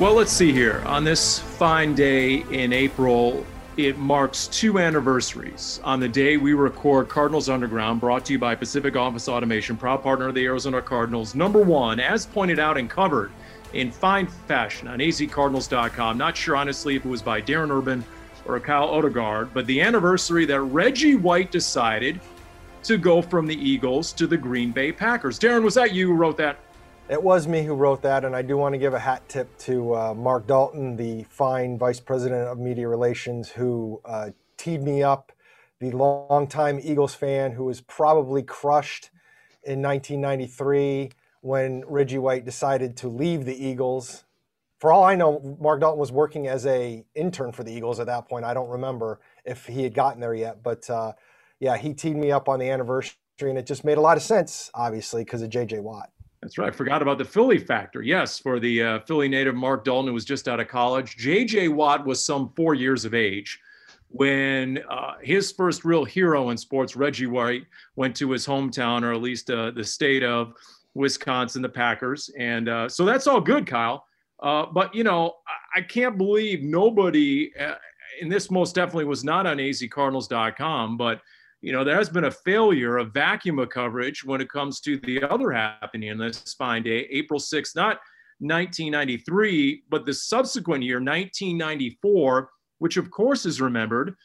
Well, let's see here. On this fine day in April, it marks two anniversaries. On the day we record Cardinals Underground, brought to you by Pacific Office Automation, proud partner of the Arizona Cardinals. Number one, as pointed out and covered in fine fashion on azcardinals.com. Not sure, honestly, if it was by Darren Urban or Kyle Odegard, but the anniversary that Reggie White decided to go from the Eagles to the Green Bay Packers. Darren, was that you who wrote that? It was me who wrote that, and I do want to give a hat tip to uh, Mark Dalton, the fine vice president of media relations, who uh, teed me up, the longtime Eagles fan who was probably crushed in 1993 when Reggie White decided to leave the Eagles. For all I know, Mark Dalton was working as a intern for the Eagles at that point. I don't remember if he had gotten there yet, but uh, yeah, he teed me up on the anniversary, and it just made a lot of sense, obviously, because of J.J. Watt. That's right. I forgot about the Philly factor. Yes, for the uh, Philly native Mark Dalton, who was just out of college. J.J. Watt was some four years of age when uh, his first real hero in sports, Reggie White, went to his hometown, or at least uh, the state of Wisconsin, the Packers. And uh, so that's all good, Kyle. Uh, but, you know, I, I can't believe nobody, uh, and this most definitely was not on azcardinals.com, but – you know, there has been a failure of vacuum of coverage when it comes to the other happening in this fine day, April 6th, not 1993, but the subsequent year, 1994, which of course is remembered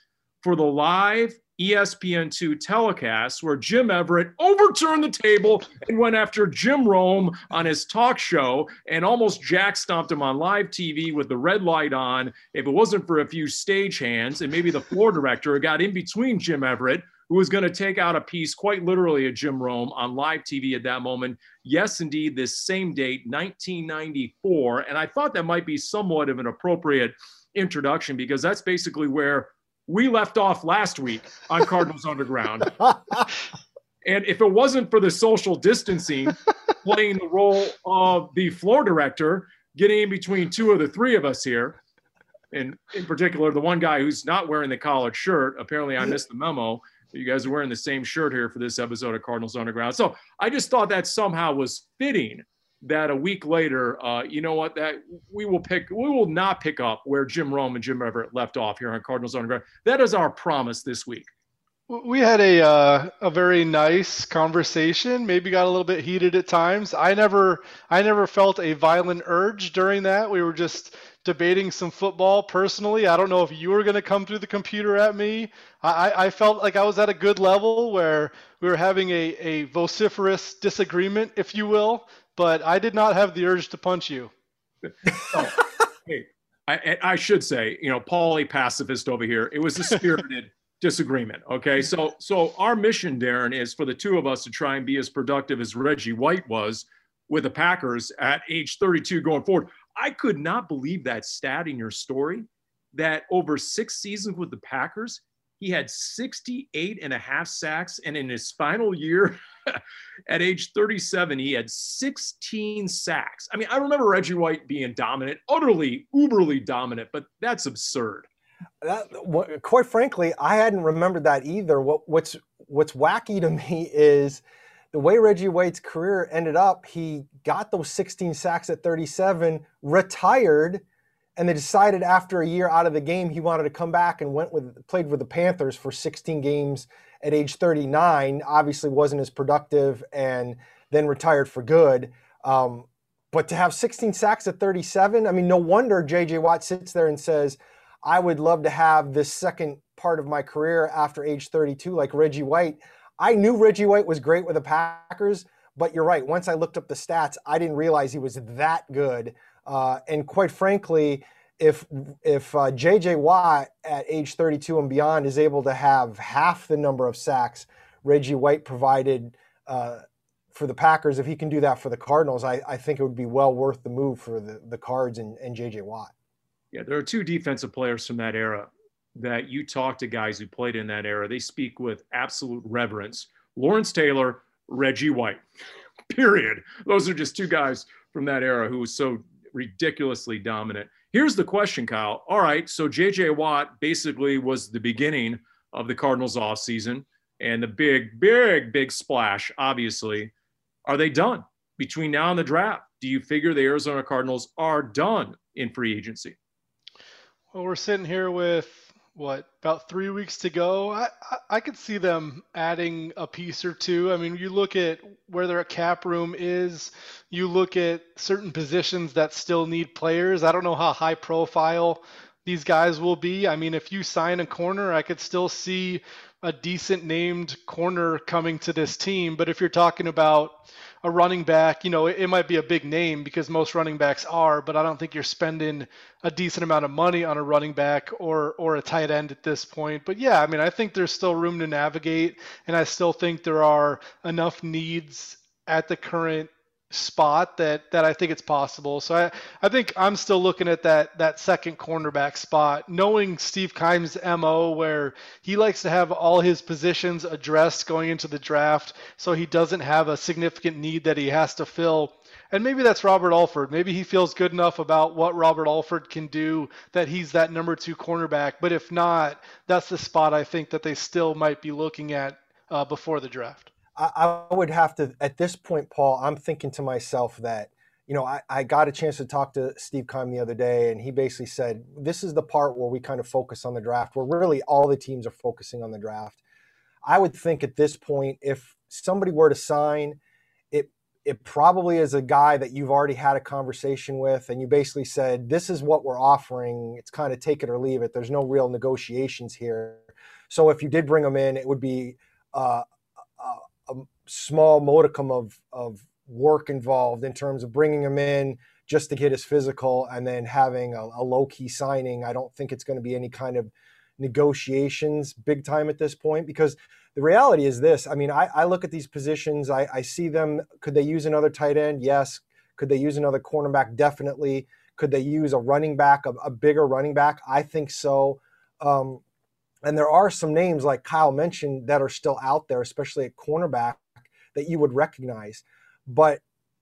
for the live ESPN2 telecast where Jim Everett overturned the table and went after Jim Rome on his talk show and almost jack stomped him on live TV with the red light on. If it wasn't for a few stagehands and maybe the floor director who got in between Jim Everett, who was going to take out a piece, quite literally, of Jim Rome on live TV at that moment. Yes, indeed, this same date, 1994. And I thought that might be somewhat of an appropriate introduction because that's basically where we left off last week on Cardinals Underground. And if it wasn't for the social distancing playing the role of the floor director, getting in between two of the three of us here, and in particular, the one guy who's not wearing the collared shirt, apparently I missed the memo you guys are wearing the same shirt here for this episode of Cardinals Underground. So I just thought that somehow was fitting that a week later, uh, you know what, that we will pick, we will not pick up where Jim Rome and Jim Everett left off here on Cardinals Underground. That is our promise this week. We had a uh, a very nice conversation. Maybe got a little bit heated at times. I never I never felt a violent urge during that. We were just debating some football personally. I don't know if you were going to come through the computer at me. I, I felt like I was at a good level where we were having a, a vociferous disagreement, if you will, but I did not have the urge to punch you. oh, hey, I, I, should say, you know, Paulie pacifist over here. It was a spirited disagreement. Okay, so so our mission, Darren, is for the two of us to try and be as productive as Reggie White was with the Packers at age 32 going forward. I could not believe that stat in your story that over six seasons with the Packers, he had 68 and a half sacks. And in his final year at age 37, he had 16 sacks. I mean, I remember Reggie White being dominant, utterly, uberly dominant, but that's absurd. That, what, quite frankly, I hadn't remembered that either. What, what's what's wacky to me is the way Reggie White's career ended up, he got those 16 sacks at 37, retired, and they decided after a year out of the game he wanted to come back and went with played with the Panthers for 16 games at age 39. Obviously wasn't as productive and then retired for good. Um, but to have 16 sacks at 37, I mean, no wonder J.J. Watt sits there and says, I would love to have this second part of my career after age 32, like Reggie White, I knew Reggie White was great with the Packers, but you're right. Once I looked up the stats, I didn't realize he was that good. Uh, and quite frankly, if if uh, J.J. Watt at age 32 and beyond is able to have half the number of sacks Reggie White provided uh, for the Packers, if he can do that for the Cardinals, I, I think it would be well worth the move for the, the Cards and, and J.J. Watt. Yeah, there are two defensive players from that era that you talk to guys who played in that era. They speak with absolute reverence. Lawrence Taylor, Reggie White. Period. Those are just two guys from that era who was so ridiculously dominant. Here's the question, Kyle. All right, so JJ Watt basically was the beginning of the Cardinals offseason and the big, big, big splash, obviously. Are they done between now and the draft? Do you figure the Arizona Cardinals are done in free agency? Well, we're sitting here with what about three weeks to go. I, I, I could see them adding a piece or two. I mean, you look at where their cap room is. You look at certain positions that still need players. I don't know how high profile these guys will be. I mean, if you sign a corner, I could still see a decent named corner coming to this team. But if you're talking about a running back, you know, it, it, might be a big name because most running backs are, but I don't think you're spending a decent amount of money on a running back or or a tight end at this point. But yeah, I mean, I think there's still room to navigate, and I still think there are enough needs at the current spot that that I think it's possible. So I, I think I'm still looking at that that second cornerback spot, knowing Steve Keim's MO where he likes to have all his positions addressed going into the draft so he doesn't have a significant need that he has to fill. And maybe that's Robert Alford. Maybe he feels good enough about what Robert Alford can do that he's that number two cornerback. But if not, that's the spot I think that they still might be looking at uh, before the draft. I, I would have to at this point, Paul. I'm thinking to myself that you know I, I got a chance to talk to Steve Keim the other day, and he basically said this is the part where we kind of focus on the draft, where really all the teams are focusing on the draft. I would think at this point, if somebody were to sign, it it probably is a guy that you've already had a conversation with, and you basically said, "This is what we're offering. It's kind of take it or leave it. There's no real negotiations here." So if you did bring them in, it would be uh, small modicum of of work involved in terms of bringing him in just to get his physical and then having a, a low key signing. I don't think it's going to be any kind of negotiations big time at this point because the reality is this. I mean, I, I look at these positions, I, I see them. Could they use another tight end? Yes. Could they use another cornerback? Definitely. Could they use a running back, a, a bigger running back? I think so. Um, and there are some names like Kyle mentioned that are still out there, especially at cornerback, that you would recognize. But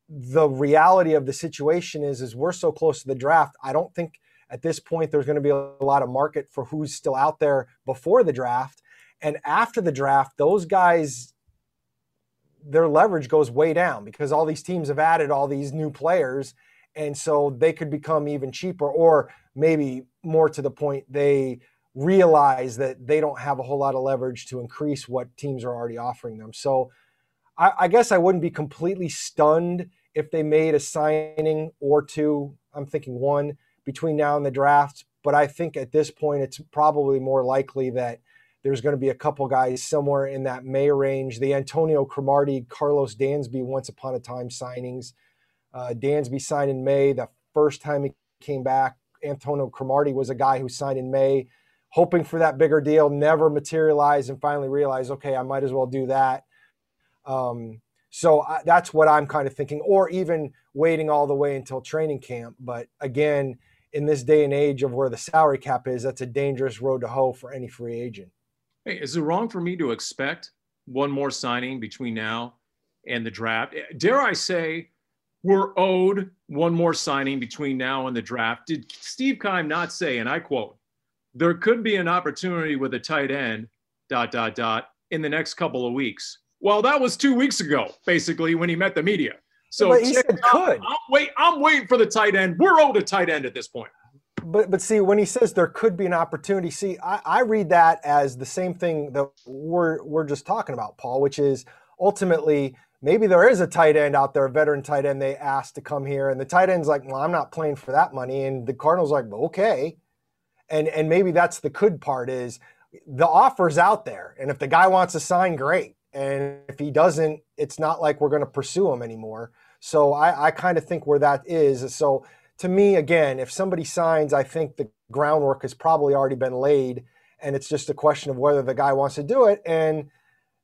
the reality of the situation is, is we're so close to the draft. I don't think at this point there's going to be a lot of market for who's still out there before the draft. And after the draft, those guys, their leverage goes way down because all these teams have added all these new players. And so they could become even cheaper, or maybe more to the point, they realize that they don't have a whole lot of leverage to increase what teams are already offering them. So I, I, guess I wouldn't be completely stunned if they made a signing or two. I'm thinking one between now and the draft, but I think at this point it's probably more likely that there's going to be a couple guys somewhere in that May range. The Antonio Cromartie, Carlos Dansby, once upon a time signings. Uh, Dansby signed in May. The first time he came back, Antonio Cromartie was a guy who signed in May hoping for that bigger deal, never materialized, and finally realized, okay, I might as well do that. Um, so I, that's what I'm kind of thinking, or even waiting all the way until training camp. But again, in this day and age of where the salary cap is, that's a dangerous road to hoe for any free agent. Hey, is it wrong for me to expect one more signing between now and the draft? Dare I say, we're owed one more signing between now and the draft? Did Steve Keim not say, and I quote, there could be an opportunity with a tight end, dot, dot, dot, in the next couple of weeks. Well, that was two weeks ago, basically, when he met the media. So but he said could. I'm, wait, I'm waiting for the tight end. We're owed a tight end at this point. But but see, when he says there could be an opportunity, see, I, I read that as the same thing that we're we're just talking about, Paul, which is ultimately maybe there is a tight end out there, a veteran tight end they asked to come here, and the tight end's like, well, I'm not playing for that money, and the Cardinals like, well, okay, and and maybe that's the could part is the offer's out there. And if the guy wants to sign, great. And if he doesn't, it's not like we're going to pursue him anymore. So I, I kind of think where that is. So to me, again, if somebody signs, I think the groundwork has probably already been laid. And it's just a question of whether the guy wants to do it. And,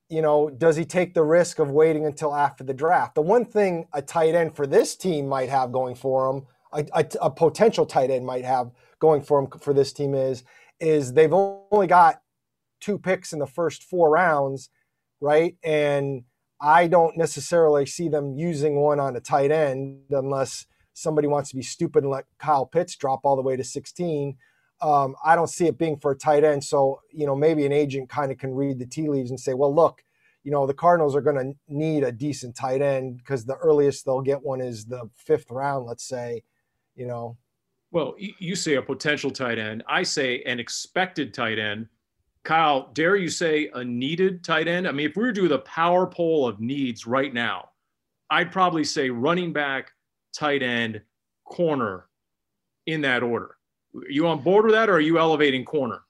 you know, does he take the risk of waiting until after the draft? The one thing a tight end for this team might have going for him, a, a, a potential tight end might have going for him for this team is, is they've only got two picks in the first four rounds, right? And I don't necessarily see them using one on a tight end unless somebody wants to be stupid and let Kyle Pitts drop all the way to 16. Um, I don't see it being for a tight end. So, you know, maybe an agent kind of can read the tea leaves and say, well, look, you know, the Cardinals are going to need a decent tight end because the earliest they'll get one is the fifth round, let's say, you know. Well, you say a potential tight end. I say an expected tight end Kyle, dare you say a needed tight end? I mean, if we were to do the power poll of needs right now, I'd probably say running back, tight end, corner in that order. Are you on board with that or are you elevating corner?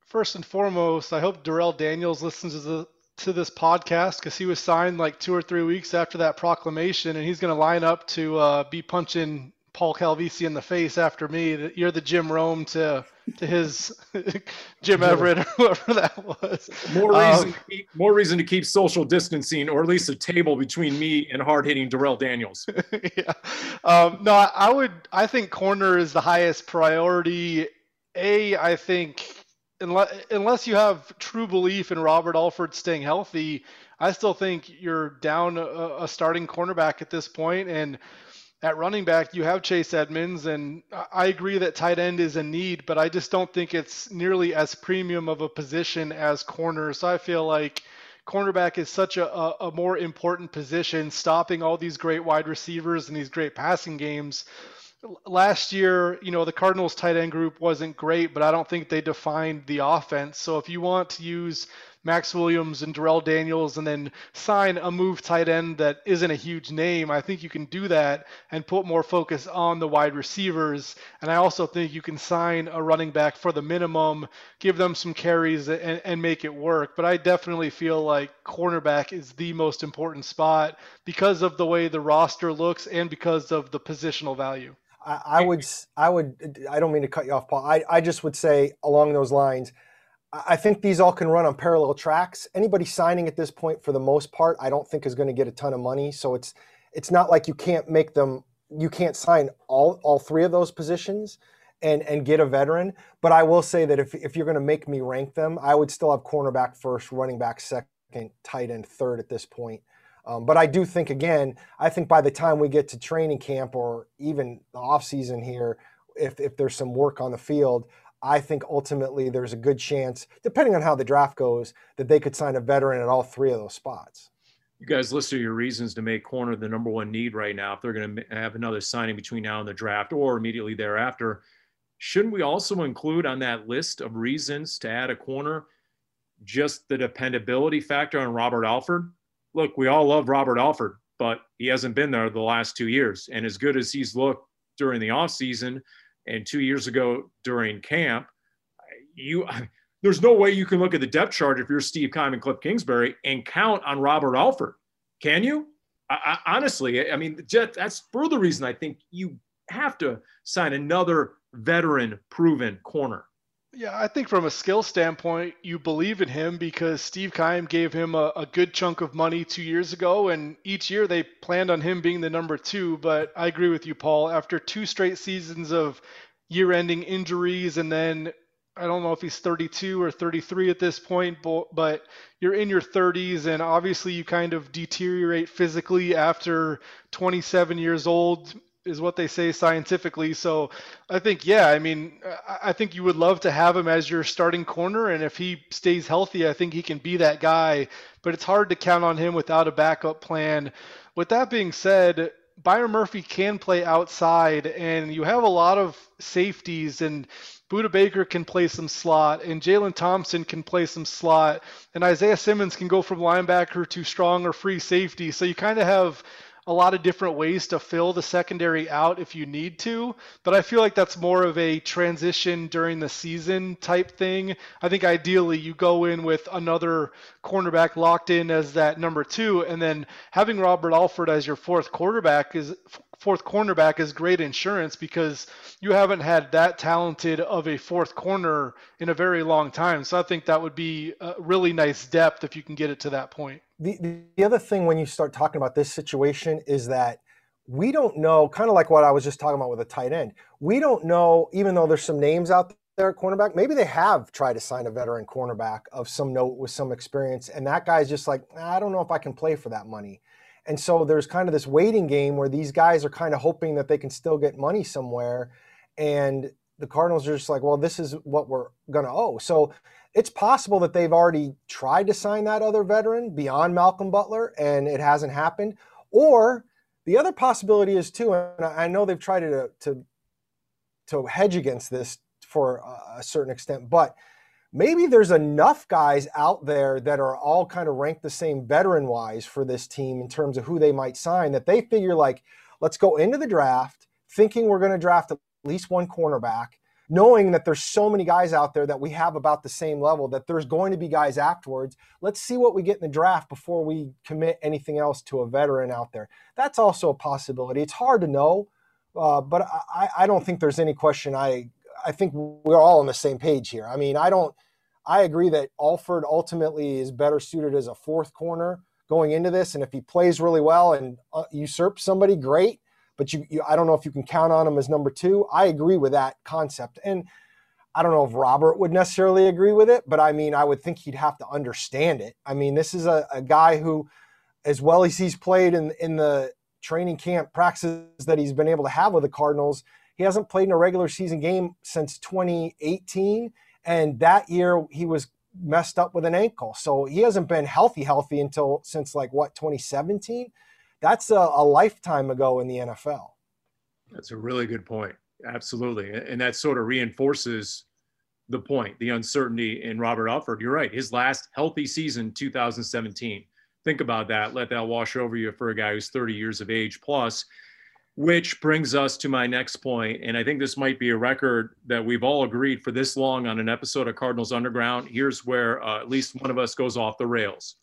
First and foremost, I hope Darrell Daniels listens to the to this podcast because he was signed like two or three weeks after that proclamation, and he's going to line up to uh, be punching Paul Calvisi in the face after me. that You're the Jim Rome to to his Jim Everett or whoever that was. More reason, um, keep, more reason to keep social distancing, or at least a table between me and hard hitting Darrell Daniels. yeah. Um, no, I would. I think corner is the highest priority. A, I think unless unless you have true belief in Robert Alford staying healthy, I still think you're down a, a starting cornerback at this point, and at running back, you have Chase Edmonds, and I agree that tight end is a need, but I just don't think it's nearly as premium of a position as corner. So I feel like cornerback is such a, a, more important position, stopping all these great wide receivers and these great passing games. Last year, you know, the Cardinals tight end group wasn't great, but I don't think they defined the offense. So if you want to use Maxx Williams and Darrell Daniels and then sign a move tight end that isn't a huge name, I think you can do that and put more focus on the wide receivers. And I also think you can sign a running back for the minimum, give them some carries and, and make it work. But I definitely feel like cornerback is the most important spot because of the way the roster looks and because of the positional value. I, I would, I would, I don't mean to cut you off, Paul. I, I just would say along those lines, I think these all can run on parallel tracks. Anybody signing at this point, for the most part, I don't think is going to get a ton of money. So it's it's not like you can't make them. You can't sign all all three of those positions and and get a veteran. But I will say that if if you're going to make me rank them, I would still have cornerback first, running back second, tight end third at this point. Um, but I do think again, I think by the time we get to training camp or even the off season here, if if there's some work on the field, I think ultimately there's a good chance, depending on how the draft goes, that they could sign a veteran at all three of those spots. You guys list your reasons to make corner the number one need right now. If they're going to have another signing between now and the draft or immediately thereafter, shouldn't we also include on that list of reasons to add a corner just the dependability factor on Robert Alford? Look, we all love Robert Alford, but he hasn't been there the last two years. And as good as he's looked during the offseason – and two years ago during camp, you there's no way you can look at the depth chart if you're Steve Keim and Cliff Kingsbury and count on Robert Alford. Can you? I, I, honestly, I mean, that's for the reason I think you have to sign another veteran proven corner. Yeah, I think from a skill standpoint, you believe in him because Steve Keim gave him a, a, good chunk of money two years ago, and each year they planned on him being the number two. But I agree with you, Paul. After two straight seasons of year ending injuries, and then I don't know if he's 32 or 33 at this point, but, but you're in your 30s, and obviously you kind of deteriorate physically after 27 years old is what they say scientifically. So I think, yeah, I mean, I think you would love to have him as your starting corner. And if he stays healthy, I think he can be that guy. But it's hard to count on him without a backup plan. With that being said, Byron Murphy can play outside, and you have a lot of safeties, and Budda Baker can play some slot, and Jalen Thompson can play some slot, and Isaiah Simmons can go from linebacker to strong or free safety. So you kind of have a lot of different ways to fill the secondary out if you need to, but I feel like that's more of a transition during the season type thing. I think ideally you go in with another cornerback locked in as that number two, and then having Robert Alford as your fourth quarterback is fourth cornerback is great insurance because you haven't had that talented of a fourth corner in a very long time. So I think that would be a really nice depth if you can get it to that point. The, the other thing when you start talking about this situation is that we don't know, kind of like what I was just talking about with a tight end. We don't know, even though there's some names out there at cornerback, maybe they have tried to sign a veteran cornerback of some note with some experience, and that guy's just like, I don't know if I can play for that money. And so there's kind of this waiting game where these guys are kind of hoping that they can still get money somewhere. And the Cardinals are just like, well, this is what we're going to owe. So it's possible that they've already tried to sign that other veteran beyond Malcolm Butler and it hasn't happened. Or the other possibility is too, and I know they've tried to, to, to hedge against this for a certain extent, but maybe there's enough guys out there that are all kind of ranked the same veteran wise for this team in terms of who they might sign that they figure like let's go into the draft thinking we're going to draft at least one cornerback knowing that there's so many guys out there that we have about the same level that there's going to be guys afterwards. Let's see what we get in the draft before we commit anything else to a veteran out there. That's also a possibility. It's hard to know uh, but I, I don't think there's any question i I think we're all on the same page here. I mean, I don't. I agree that Alford ultimately is better suited as a fourth corner going into this, and if he plays really well and uh, usurps somebody, great. But you, you, I don't know if you can count on him as number two. I agree with that concept, and I don't know if Robert would necessarily agree with it, but I mean, I would think he'd have to understand it. I mean, this is a, a guy who, as well as he's played in in the training camp practices that he's been able to have with the Cardinals, he hasn't played in a regular season game since 2018. And that year he was messed up with an ankle. So he hasn't been healthy, healthy until since like what, 2017? That's a, a lifetime ago in the NFL. That's a really good point. Absolutely. And that sort of reinforces the point, the uncertainty in Robert Alford. You're right. His last healthy season, 2017. Think about that. Let that wash over you for a guy who's 30 years of age plus. Which brings us to my next point, and I think this might be a record that we've all agreed for this long on an episode of Cardinals Underground. Here's where uh, at least one of us goes off the rails.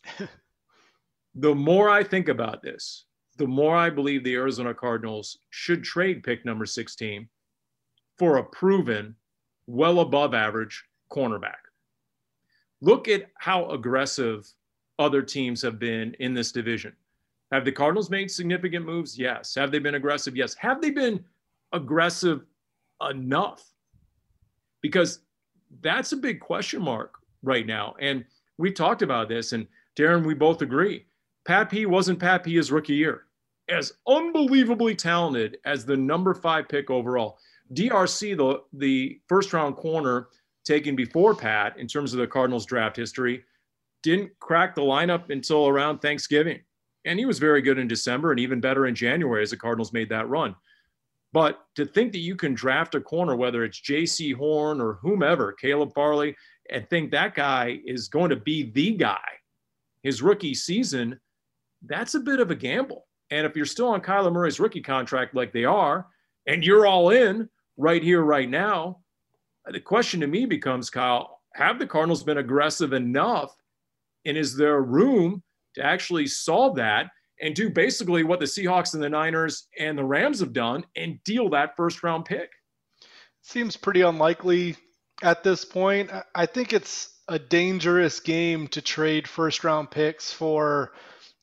the more I think about this, the more I believe the Arizona Cardinals should trade pick number 16 for a proven, well above average cornerback. Look at how aggressive other teams have been in this division. Have the Cardinals made significant moves? Yes. Have they been aggressive? Yes. Have they been aggressive enough? Because that's a big question mark right now. And we talked about this, and Darren, we both agree. Pat P wasn't Pat P his rookie year. As unbelievably talented as the number five pick overall. DRC, the, the first round corner taken before Pat in terms of the Cardinals draft history, didn't crack the lineup until around Thanksgiving. And he was very good in December and even better in January as the Cardinals made that run. But to think that you can draft a corner, whether it's Jaycee Horn or whomever, Caleb Farley, and think that guy is going to be the guy his rookie season, that's a bit of a gamble. And if you're still on Kyler Murray's rookie contract like they are, and you're all in right here, right now, the question to me becomes, Kyle, have the Cardinals been aggressive enough? And is there room to actually solve that and do basically what the Seahawks and the Niners and the Rams have done and deal that first round pick. Seems pretty unlikely at this point. I think it's a dangerous game to trade first round picks for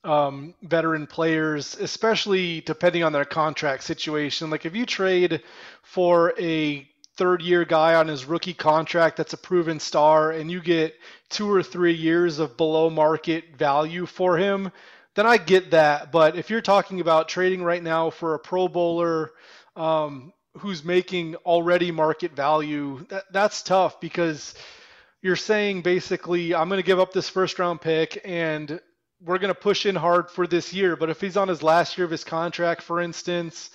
um, veteran players, especially depending on their contract situation. Like if you trade for a third year guy on his rookie contract that's a proven star and you get two or three years of below market value for him, then I get that. But if you're talking about trading right now for a Pro Bowler um, who's making already market value, that, that's tough because you're saying basically, I'm going to give up this first round pick and we're going to push in hard for this year. But if he's on his last year of his contract, for instance,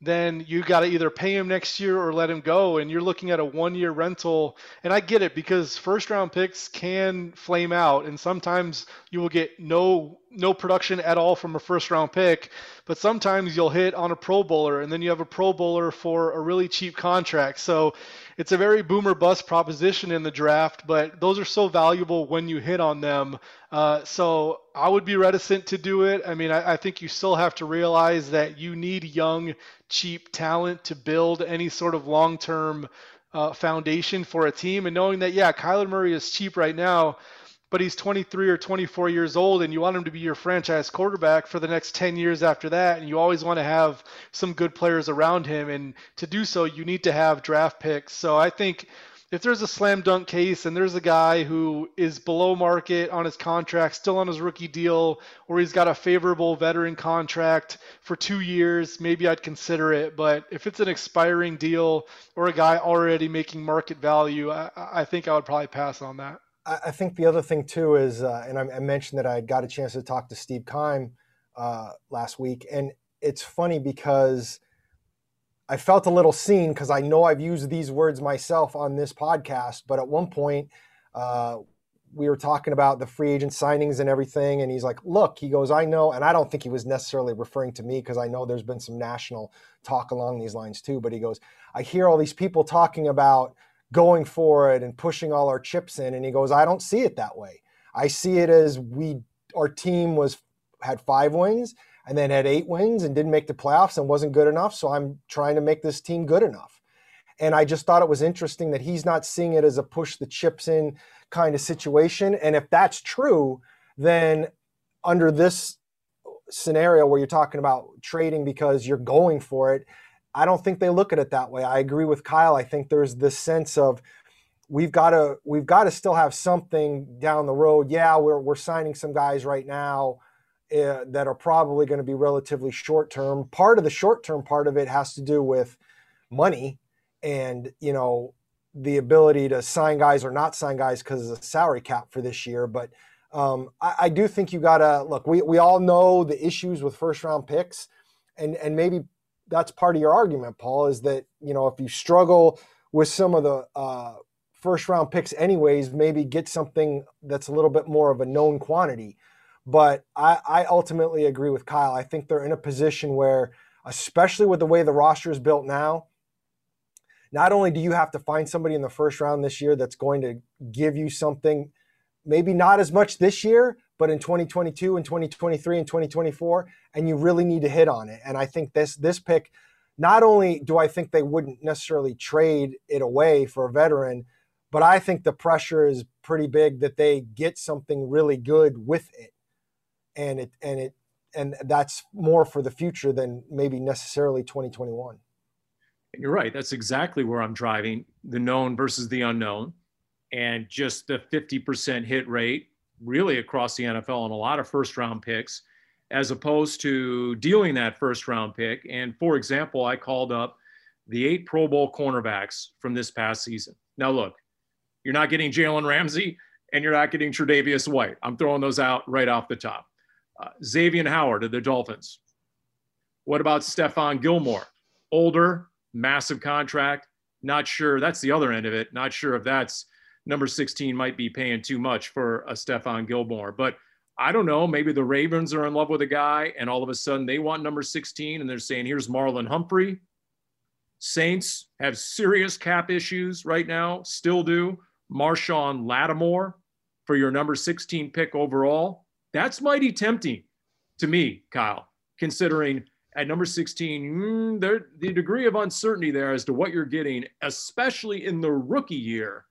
then you got to either pay him next year or let him go. And you're looking at a one year rental. And I get it because first round picks can flame out. And sometimes you will get no no production at all from a first round pick. But sometimes you'll hit on a pro bowler and then you have a pro bowler for a really cheap contract. So it's a very boomer bust proposition in the draft, but those are so valuable when you hit on them. Uh, so I would be reticent to do it. I mean, I, I, think you still have to realize that you need young, cheap talent to build any sort of long term uh, foundation for a team. And knowing that, yeah, Kyler Murray is cheap right now but he's 23 or 24 years old and you want him to be your franchise quarterback for the next 10 years after that and you always want to have some good players around him and to do so you need to have draft picks. So i think if there's a slam dunk case and there's a guy who is below market on his contract still on his rookie deal or he's got a favorable veteran contract for two years maybe i'd consider it. But if it's an expiring deal or a guy already making market value i, I think i would probably pass on that I think the other thing too is, uh, and I, mentioned that I got a chance to talk to Steve Keim uh, last week, and it's funny because I felt a little seen because I know I've used these words myself on this podcast, but at one point uh, we were talking about the free agent signings and everything, and he's like, "Look," he goes, "I know," and I don't think he was necessarily referring to me because I know there's been some national talk along these lines too, but he goes, "I hear all these people talking about." Going for it and pushing all our chips in. And he goes, I don't see it that way. I see it as we our team was had five wins and then had eight wins and didn't make the playoffs and wasn't good enough. So I'm trying to make this team good enough. And I just thought it was interesting that he's not seeing it as a push the chips in kind of situation. And if that's true, then under this scenario where you're talking about trading because you're going for it, I don't think they look at it that way. I agree with Kyle. I think there's this sense of we've got to we've got to still have something down the road. Yeah, we're we're signing some guys right now uh, that are probably going to be relatively short term. Part of the short term part of it has to do with money and you know the ability to sign guys or not sign guys because of the salary cap for this year. But um, I, I do think you got to look. We we all know the issues with first round picks, and and maybe that's part of your argument, Paul, is that you know if you struggle with some of the uh, first round picks, anyways, maybe get something that's a little bit more of a known quantity. But I, I ultimately agree with Kyle. I think they're in a position where, especially with the way the roster is built now, not only do you have to find somebody in the first round this year that's going to give you something, maybe not as much this year, but in 2022 and 2023 and 2024 and you really need to hit on it. And i think this this pick not only do i think they wouldn't necessarily trade it away for a veteran but i think the pressure is pretty big that they get something really good with it. And it and it and that's more for the future than maybe necessarily 2021 you're right. That's exactly where i'm driving the known versus the unknown. And just the 50% hit rate really across the NFL on a lot of first round picks, as opposed to dealing that first round pick. And for example, I called up the eight Pro Bowl cornerbacks from this past season. Now, look, you're not getting Jalen Ramsey and you're not getting Tre'Davious White. I'm throwing those out right off the top. Uh, Xavier Howard of the Dolphins. What about Stephon Gilmore? Older, massive contract. Not sure. That's the other end of it. Not sure if that's number 16 might be paying too much for a Stephon Gilmore. But I don't know. Maybe the Ravens are in love with a guy and all of a sudden they want number 16 and they're saying, here's Marlon Humphrey. Saints have serious cap issues right now, still do. Marshon Lattimore for your number 16 pick overall. That's mighty tempting to me, Kyle, considering at number 16, mm, there, the degree of uncertainty there as to what you're getting, especially in the rookie year,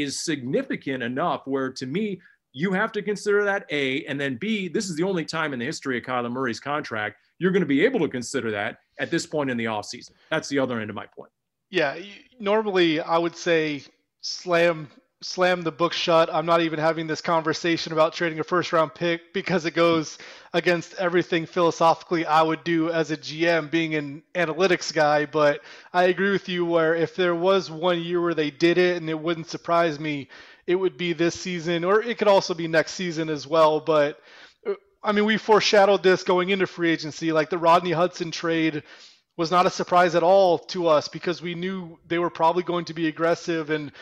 is significant enough where to me, you have to consider that A, and then B, this is the only time in the history of Kyler Murray's contract you're going to be able to consider that at this point in the offseason. That's the other end of my point. Yeah, normally I would say slam slam the book shut. I'm not even having this conversation about trading a first round pick because it goes against everything philosophically I would do as a GM being an analytics guy. But I agree with you where if there was one year where they did it and it wouldn't surprise me, it would be this season or it could also be next season as well. But uh, I mean, we foreshadowed this going into free agency, like the Rodney Hudson trade was not a surprise at all to us because we knew they were probably going to be aggressive and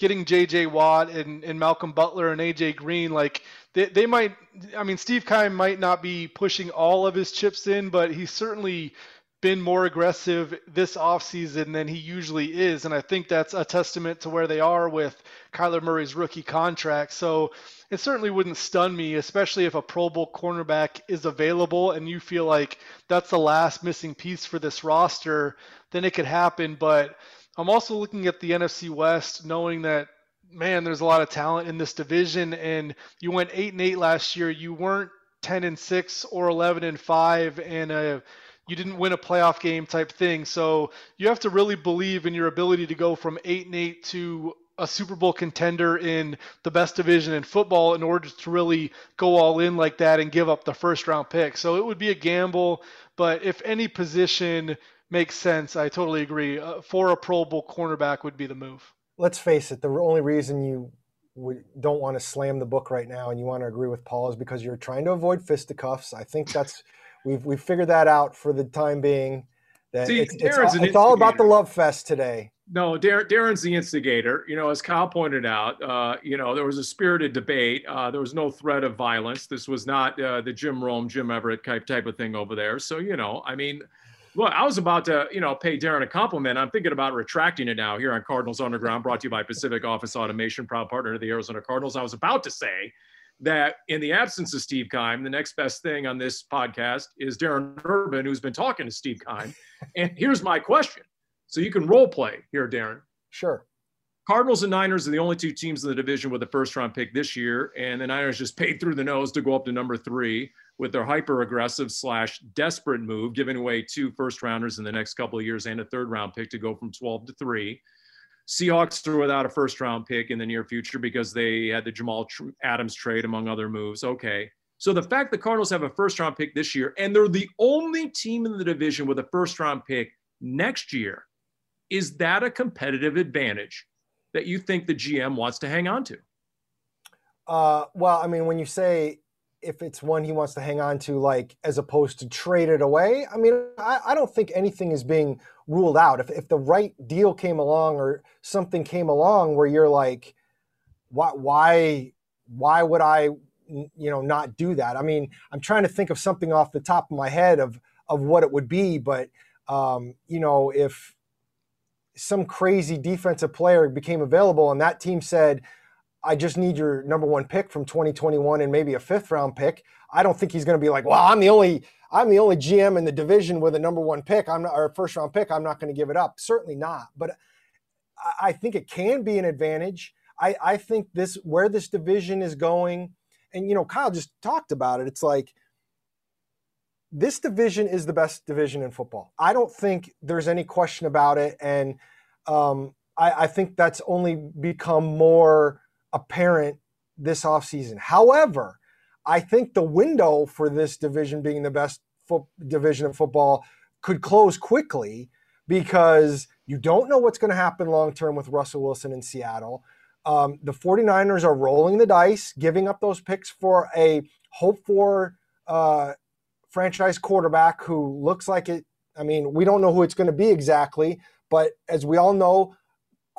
getting JJ Watt and, and Malcolm Butler and AJ Green, like they, they might, I mean, Steve Keim might not be pushing all of his chips in, but he's certainly been more aggressive this offseason than he usually is. And I think that's a testament to where they are with Kyler Murray's rookie contract. So it certainly wouldn't stun me, especially if a Pro Bowl cornerback is available and you feel like that's the last missing piece for this roster, then it could happen. But I'm also looking at the NFC West, knowing that man, there's a lot of talent in this division, and you went eight and eight last year. You weren't ten and six or eleven and five, and you didn't win a playoff game type thing. So you have to really believe in your ability to go from eight and eight to a Super Bowl contender in the best division in football in order to really go all in like that and give up the first round pick. So it would be a gamble, but if any position makes sense. I totally agree. Uh, for a Pro Bowl cornerback would be the move. Let's face it. The only reason you would, don't want to slam the book right now and you want to agree with Paul is because you're trying to avoid fisticuffs. I think that's we've we've figured that out for the time being. That See, it's, it's, all, it's all about the love fest today. No, Darren, Darren's the instigator. You know, as Kyle pointed out, uh, you know, there was a spirited debate. Uh, there was no threat of violence. This was not uh, the Jim Rome, Jim Everett type type of thing over there. So, you know, I mean, well, I was about to, you know, pay Darren a compliment. I'm thinking about retracting it now here on Cardinals Underground, brought to you by Pacific Office Automation, proud partner of the Arizona Cardinals. I was about to say that in the absence of Steve Keim, the next best thing on this podcast is Darren Urban, who's been talking to Steve Keim. and here's my question. So you can role play here, Darren. Sure. Cardinals and Niners are the only two teams in the division with a first round pick this year, and the Niners just paid through the nose to go up to number three with their hyper aggressive slash desperate move, giving away two first rounders in the next couple of years and a third round pick to go from 12 to three. Seahawks are without a first round pick in the near future because they had the Jamal Adams trade, among other moves. Okay. So the fact the Cardinals have a first round pick this year and they're the only team in the division with a first round pick next year, is that a competitive advantage that you think the GM wants to hang on to? Uh, well, I mean, when you say if it's one he wants to hang on to, like as opposed to trade it away. I mean, I, I, don't think anything is being ruled out. If if the right deal came along or something came along where you're like, why why why would I you know not do that? I mean, I'm trying to think of something off the top of my head of of what it would be, but um, you know, if some crazy defensive player became available and that team said, I just need your number one pick from 2021 and maybe a fifth round pick. I don't think he's going to be like, well, I'm the only I'm the only GM in the division with a number one pick. I'm not or first round pick. I'm not going to give it up. Certainly not. But I think it can be an advantage. I, I think this where this division is going, and you know, Kyle just talked about it. It's like this division is the best division in football. I don't think there's any question about it, and um, I, I think that's only become more apparent this offseason. However, I think the window for this division being the best fo- division of football could close quickly because you don't know what's going to happen long term with Russell Wilson in Seattle. Um, the 49ers are rolling the dice, giving up those picks for a hope for uh, franchise quarterback who looks like it. I mean, we don't know who it's going to be exactly, but as we all know,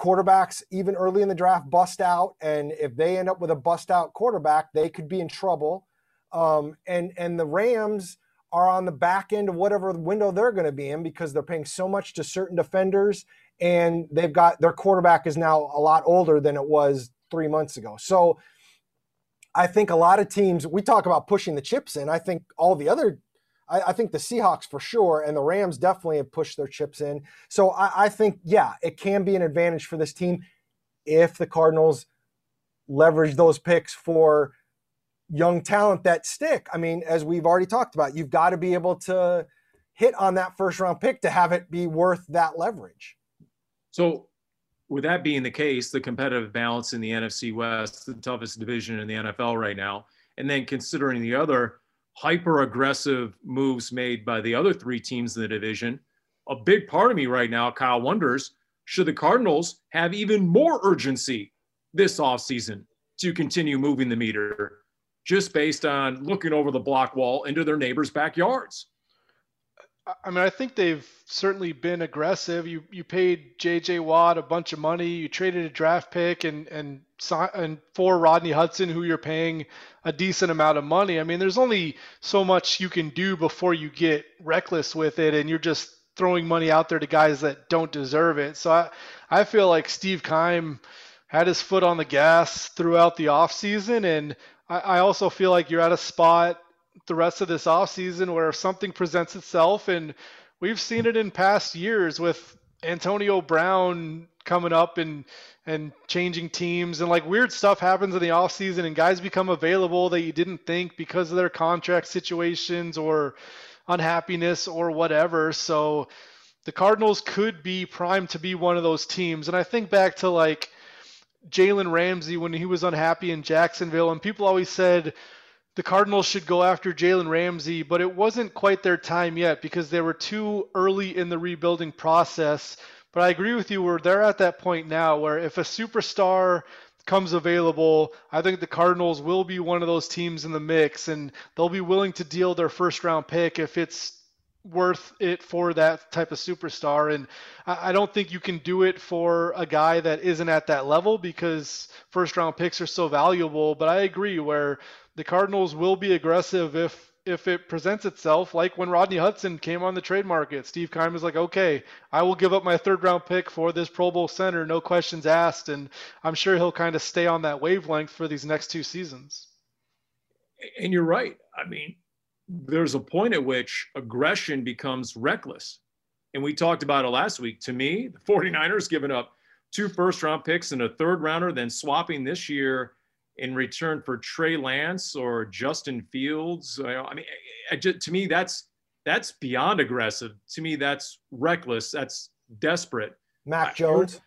quarterbacks even early in the draft bust out. And if they end up with a bust out quarterback they could be in trouble. Um, and and the rams are on the back end of whatever window they're going to be in because they're paying so much to certain defenders. And they've got their quarterback is now a lot older than it was three months ago. So i think a lot of teams we talk about pushing the chips in. I think all the other I, I, think the Seahawks for sure, and the Rams definitely have pushed their chips in. So I, I think, yeah, it can be an advantage for this team if the Cardinals leverage those picks for young talent that stick. I mean, as we've already talked about, you've got to be able to hit on that first round pick to have it be worth that leverage. So, with that being the case, the competitive balance in the NFC West, the toughest division in the NFL right now, and then considering the other hyper aggressive moves made by the other three teams in the division, a big part of me right now, Kyle, wonders should the Cardinals have even more urgency this offseason to continue moving the meter just based on looking over the block wall into their neighbors' backyards? I mean, I think they've certainly been aggressive. You you paid J.J. Watt a bunch of money. You traded a draft pick and and and for Rodney Hudson, who you're paying a decent amount of money. I mean, there's only so much you can do before you get reckless with it, and you're just throwing money out there to guys that don't deserve it. So I I feel like Steve Keim had his foot on the gas throughout the offseason, and I, I also feel like you're at a spot the rest of this offseason where something presents itself and we've seen it in past years with Antonio Brown coming up and and changing teams and like weird stuff happens in the offseason and guys become available that you didn't think because of their contract situations or unhappiness or whatever. So the Cardinals could be primed to be one of those teams. And I think back to like Jalen Ramsey when he was unhappy in Jacksonville and people always said the Cardinals should go after Jalen Ramsey, but it wasn't quite their time yet because they were too early in the rebuilding process. But I agree with you, where they're at that point now where if a superstar comes available, I think the Cardinals will be one of those teams in the mix and they'll be willing to deal their first round pick if it's worth it for that type of superstar. And I don't think you can do it for a guy that isn't at that level because first round picks are so valuable. But I agree where the Cardinals will be aggressive if if it presents itself, like when Rodney Hudson came on the trade market. Steve Keim was like, okay, I will give up my third round pick for this Pro Bowl center, no questions asked. And I'm sure he'll kind of stay on that wavelength for these next two seasons. And you're right. I mean, there's a point at which aggression becomes reckless. And we talked about it last week. To me, the 49ers giving up two first round picks and a third rounder, then swapping this year in return for Trey Lance or Justin Fields. I mean, just, to me, that's that's beyond aggressive. To me, that's reckless. That's desperate. Mac Jones.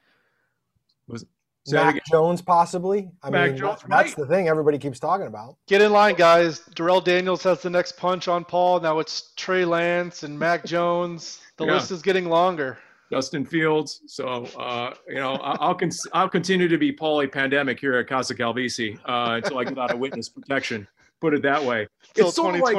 Was Mac Jones possibly? I Mac mean, Jones, that's right. the thing everybody keeps talking about. Get in line, guys. Darrell Daniels has the next punch on Paul. Now it's Trey Lance and Mac Jones. The Yeah. list is getting longer. Justin Fields. So uh, you know, I- I'll con- I'll continue to be Paulie Pandemic here at Casa Calvisi uh, until I get out of witness protection. Put it that way. Till It's sort of like-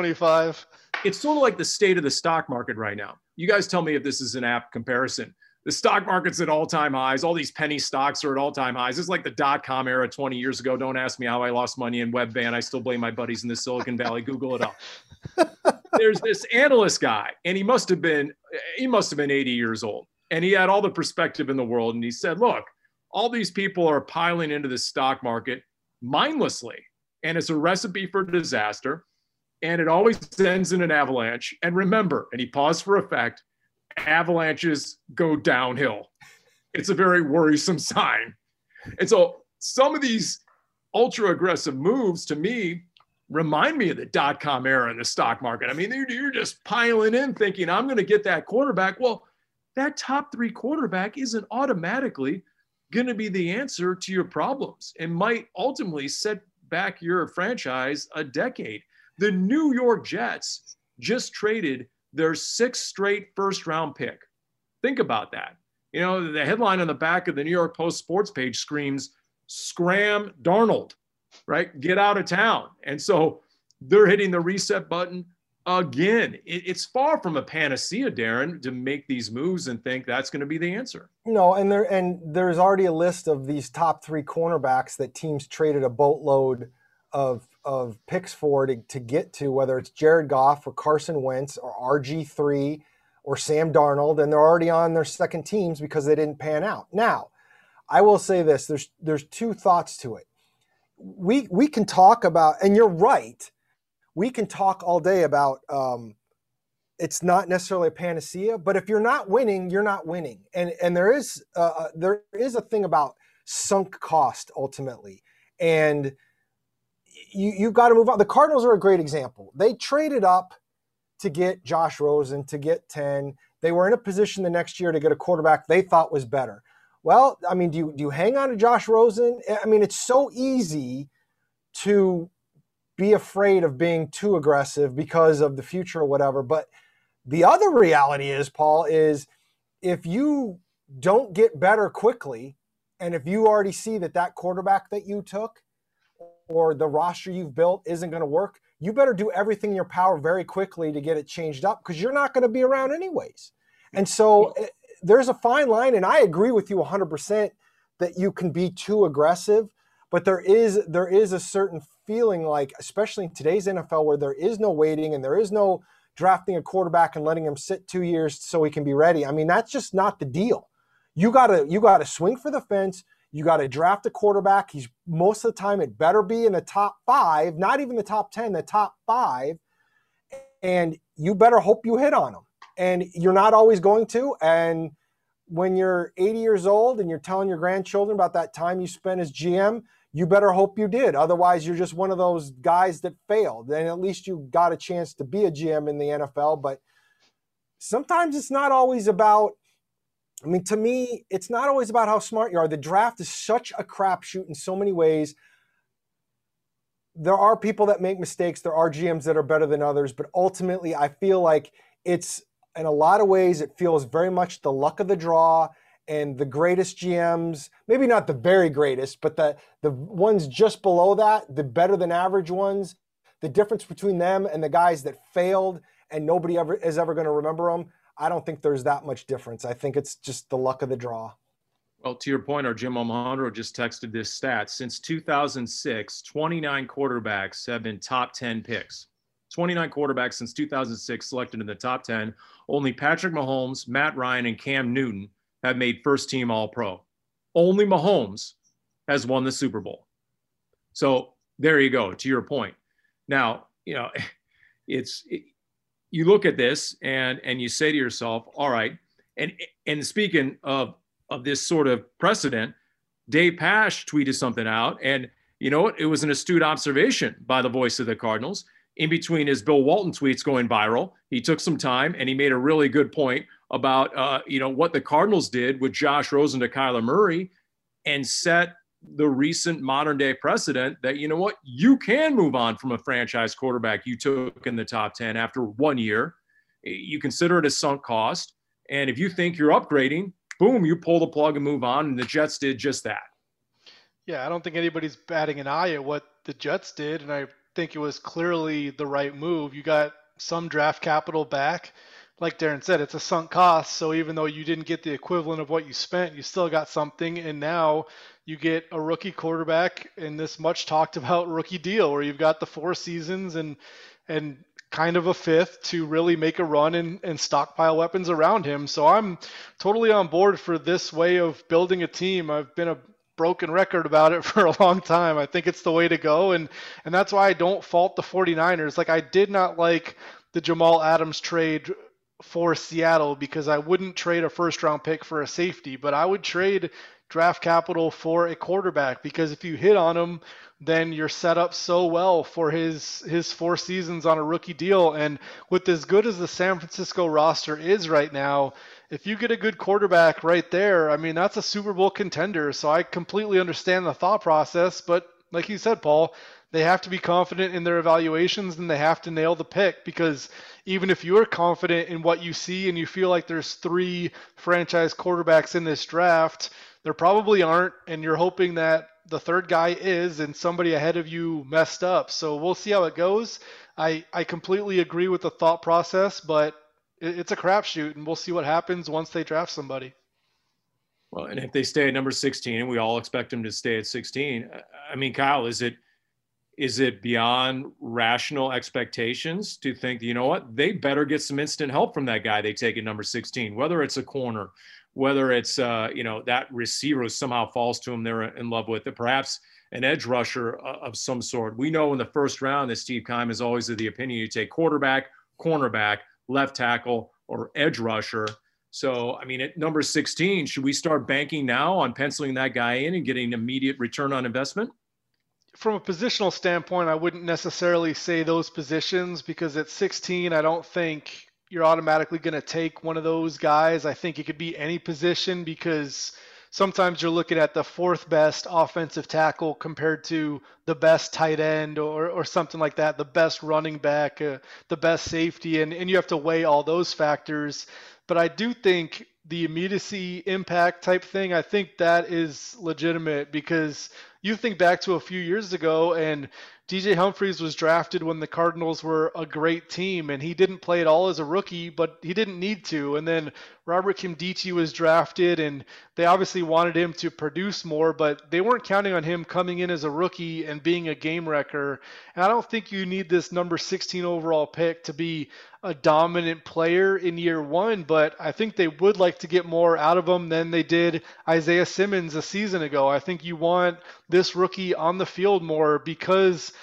it's sort of like the state of the stock market right now. You guys tell me if this is an apt comparison. The stock market's at all time highs. All these penny stocks are at all time highs. It's like the dot com era 20 years ago. Don't ask me how I lost money in Webvan. I still blame my buddies in the Silicon Valley. Google it up. There's this analyst guy, and he must have been he must have been 80 years old, and he had all the perspective in the world. And he said, "Look, all these people are piling into the stock market mindlessly, and it's a recipe for disaster." and it always ends in an avalanche. And remember, and he paused for effect, avalanches go downhill. It's a very worrisome sign. And so some of these ultra aggressive moves to me remind me of the dot com era in the stock market. I mean, you're, just piling in thinking, I'm going to get that quarterback. Well, that top three quarterback isn't automatically going to be the answer to your problems and might ultimately set back your franchise a decade. The New York Jets just traded their sixth straight first round pick. Think about that. You know, the headline on the back of the New York Post sports page screams, Scram Darnold, right? Get out of town. And so they're hitting the reset button again. It, it's far from a panacea, Darren, to make these moves and think that's going to be the answer. No, and there and there's already a list of these top three cornerbacks that teams traded a boatload of of picks for to, to get to, whether it's Jared Goff or Carson Wentz or RG three or Sam Darnold, and they're already on their second teams because they didn't pan out. Now, I will say this: there's there's two thoughts to it. We we can talk about, and you're right. We can talk all day about um, it's not necessarily a panacea, but if you're not winning, you're not winning. And and there is uh, there is a thing about sunk cost ultimately, and you you've got to move on. The Cardinals are a great example. They traded up to get Josh Rosen to get ten. They were in a position the next year to get a quarterback they thought was better. Well, I mean, do you do you hang on to Josh Rosen? I mean, it's so easy to be afraid of being too aggressive because of the future or whatever, but the other reality is, Paul, is if you don't get better quickly, and if you already see that that quarterback that you took or the roster you've built isn't going to work, you better do everything in your power very quickly to get it changed up because you're not going to be around anyways. And so eh, there's a fine line, and I agree with you 100% that you can be too aggressive, but there is there is a certain feeling like, especially in today's NFL, where there is no waiting and there is no drafting a quarterback and letting him sit two years so he can be ready. I mean, that's just not the deal. You gotta you gotta swing for the fence. You got to draft a quarterback. He's most of the time it better be in the top five, not even the top 10, the top five. And you better hope you hit on him. And you're not always going to. And when you're 80 years old and you're telling your grandchildren about that time you spent as GM, you better hope you did. Otherwise, you're just one of those guys that failed. And at least you got a chance to be a GM in the NFL. But sometimes it's not always about I mean, to me, it's not always about how smart you are. The draft is such a crapshoot in so many ways. There are people that make mistakes. There are GMs that are better than others, but ultimately, I feel like it's in a lot of ways, it feels very much the luck of the draw and the greatest GMs, maybe not the very greatest, but the the ones just below that, the better than average ones, the difference between them and the guys that failed and nobody ever is ever going to remember them. I don't think there's that much difference. I think it's just the luck of the draw. Well, to your point, our Jim Alejandro just texted this stat. Since 2006, 29 quarterbacks have been top 10 picks. 29 quarterbacks since 2006 selected in the top 10. Only Patrick Mahomes, Matt Ryan, and Cam Newton have made first team All Pro. Only Mahomes has won the Super Bowl. So there you go. To your point. Now, you know, it's it, you look at this and and you say to yourself, all right, and and speaking of of this sort of precedent, Dave Pasch tweeted something out, and you know what? It was an astute observation by the voice of the Cardinals. In between his Bill Walton tweets going viral, he took some time and he made a really good point about uh, you know what the Cardinals did with Josh Rosen to Kyler Murray, and set the recent modern day precedent that you know what you can move on from a franchise quarterback you took in the top 10 after one year. You consider it a sunk cost. And if you think you're upgrading boom you pull the plug and move on. And the jets did just that. Yeah i don't think anybody's batting an eye at what the jets did. And i think it was clearly the right move you got some draft capital back like Darren said, it's a sunk cost. So even though you didn't get the equivalent of what you spent, you still got something. And now you get a rookie quarterback in this much talked about rookie deal where you've got the four seasons and and kind of a fifth to really make a run and, and stockpile weapons around him. So I'm totally on board for this way of building a team. I've been a broken record about it for a long time. I think it's the way to go and and that's why I don't fault the 49ers. Like I did not like the Jamal Adams trade for Seattle because I wouldn't trade a first round pick for a safety, but I would trade draft capital for a quarterback because if you hit on him, then you're set up so well for his his four seasons on a rookie deal. And with as good as the San Francisco roster is right now, if you get a good quarterback right there, I mean that's a Super Bowl contender. So I completely understand the thought process, but like you said, Paul, they have to be confident in their evaluations and they have to nail the pick because even if you're confident in what you see and you feel like there's three franchise quarterbacks in this draft, there probably aren't, and you're hoping that the third guy is and somebody ahead of you messed up. So we'll see how it goes. I, I completely agree with the thought process, but it's a crapshoot, and we'll see what happens once they draft somebody. Well, and if they stay at number 16, and we all expect them to stay at 16, I mean, Kyle, is it is it beyond rational expectations to think, you know what, they better get some instant help from that guy they take at number 16, whether it's a corner, whether it's uh, you know that receiver somehow falls to him they're in love with it, perhaps an edge rusher uh, of some sort. We know in the first round that Steve Keim is always of the opinion you take quarterback, cornerback, left tackle, or edge rusher. So, I mean, at number 16, should we start banking now on penciling that guy in and getting immediate return on investment? From a positional standpoint, I wouldn't necessarily say those positions because at 16, I don't think you're automatically going to take one of those guys. I think it could be any position because sometimes you're looking at the fourth best offensive tackle compared to the best tight end or, or something like that, the best running back, uh, the best safety, and, and you have to weigh all those factors. But I do think the immediacy impact type thing, I think that is legitimate because you think back to a few years ago and DJ Humphries was drafted when the Cardinals were a great team, and he didn't play at all as a rookie, but he didn't need to. And then Robert Nkemdiche was drafted, and they obviously wanted him to produce more, but they weren't counting on him coming in as a rookie and being a game wrecker. And I don't think you need this number 16 overall pick to be a dominant player in year one, but I think they would like to get more out of him than they did Isaiah Simmons a season ago. I think you want this rookie on the field more because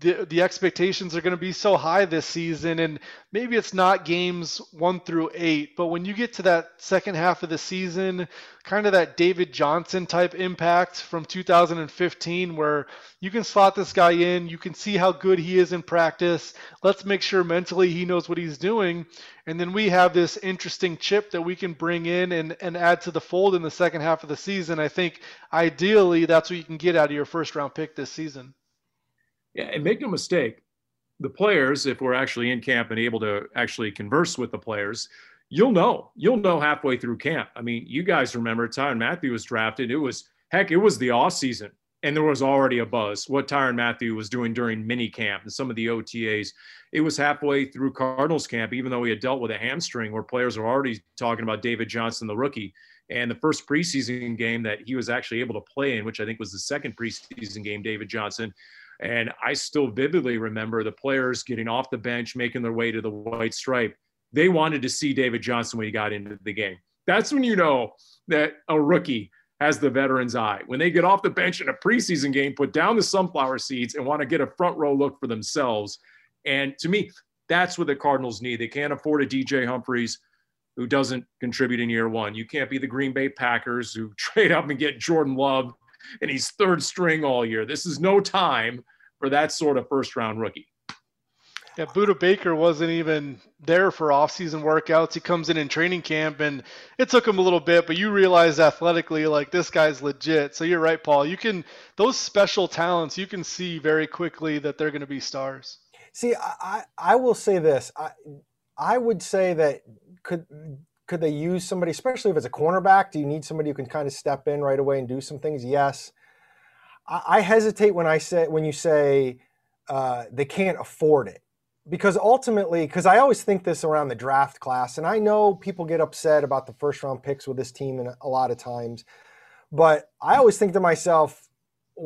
the the expectations are going to be so high this season and maybe it's not games 1 through 8 but when you get to that second half of the season kind of that David Johnson type impact from 2015 where you can slot this guy in you can see how good he is in practice let's make sure mentally he knows what he's doing and then we have this interesting chip that we can bring in and, and add to the fold in the second half of the season. I think ideally that's what you can get out of your first round pick this season yeah, and make no mistake, the players, if we're actually in camp and able to actually converse with the players, you'll know. You'll know halfway through camp. I mean, you guys remember Tyrann Mathieu was drafted. It was heck, it was the off season, and there was already a buzz. What Tyrann Mathieu was doing during mini camp and some of the OTAs. It was halfway through Cardinals camp, even though he had dealt with a hamstring, where players were already talking about David Johnson, the rookie. And the first preseason game that he was actually able to play in, which I think was the second preseason game, David Johnson, and I still vividly remember the players getting off the bench, making their way to the white stripe. They wanted to see David Johnson when he got into the game. That's when you know that a rookie has the veteran's eye. When they get off the bench in a preseason game, put down the sunflower seeds and want to get a front row look for themselves. And to me, that's what the Cardinals need. They can't afford a DJ Humphries who doesn't contribute in year one. You can't be the Green Bay Packers who trade up and get Jordan Love and he's third string all year. This is no time for that sort of first round rookie. Yeah, Budda Baker wasn't even there for off-season workouts. He comes in in training camp, and it took him a little bit, but you realize athletically, like this guy's legit. So you're right, Paul. You can those special talents, you can see very quickly that they're going to be stars. See, I, I will say this. I I would say that could could they use somebody, especially if it's a cornerback? Do you need somebody who can kind of step in right away and do some things? Yes. I, I hesitate when I say when you say uh, they can't afford it because ultimately, because I always think this around the draft class, and I know people get upset about the first round picks with this team and a lot of times, but I always think to myself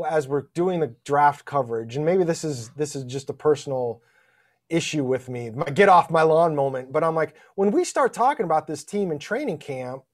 as we're doing the draft coverage, and maybe this is this is just a personal issue with me, my get off my lawn moment. But I'm like, when we start talking about this team in training camp,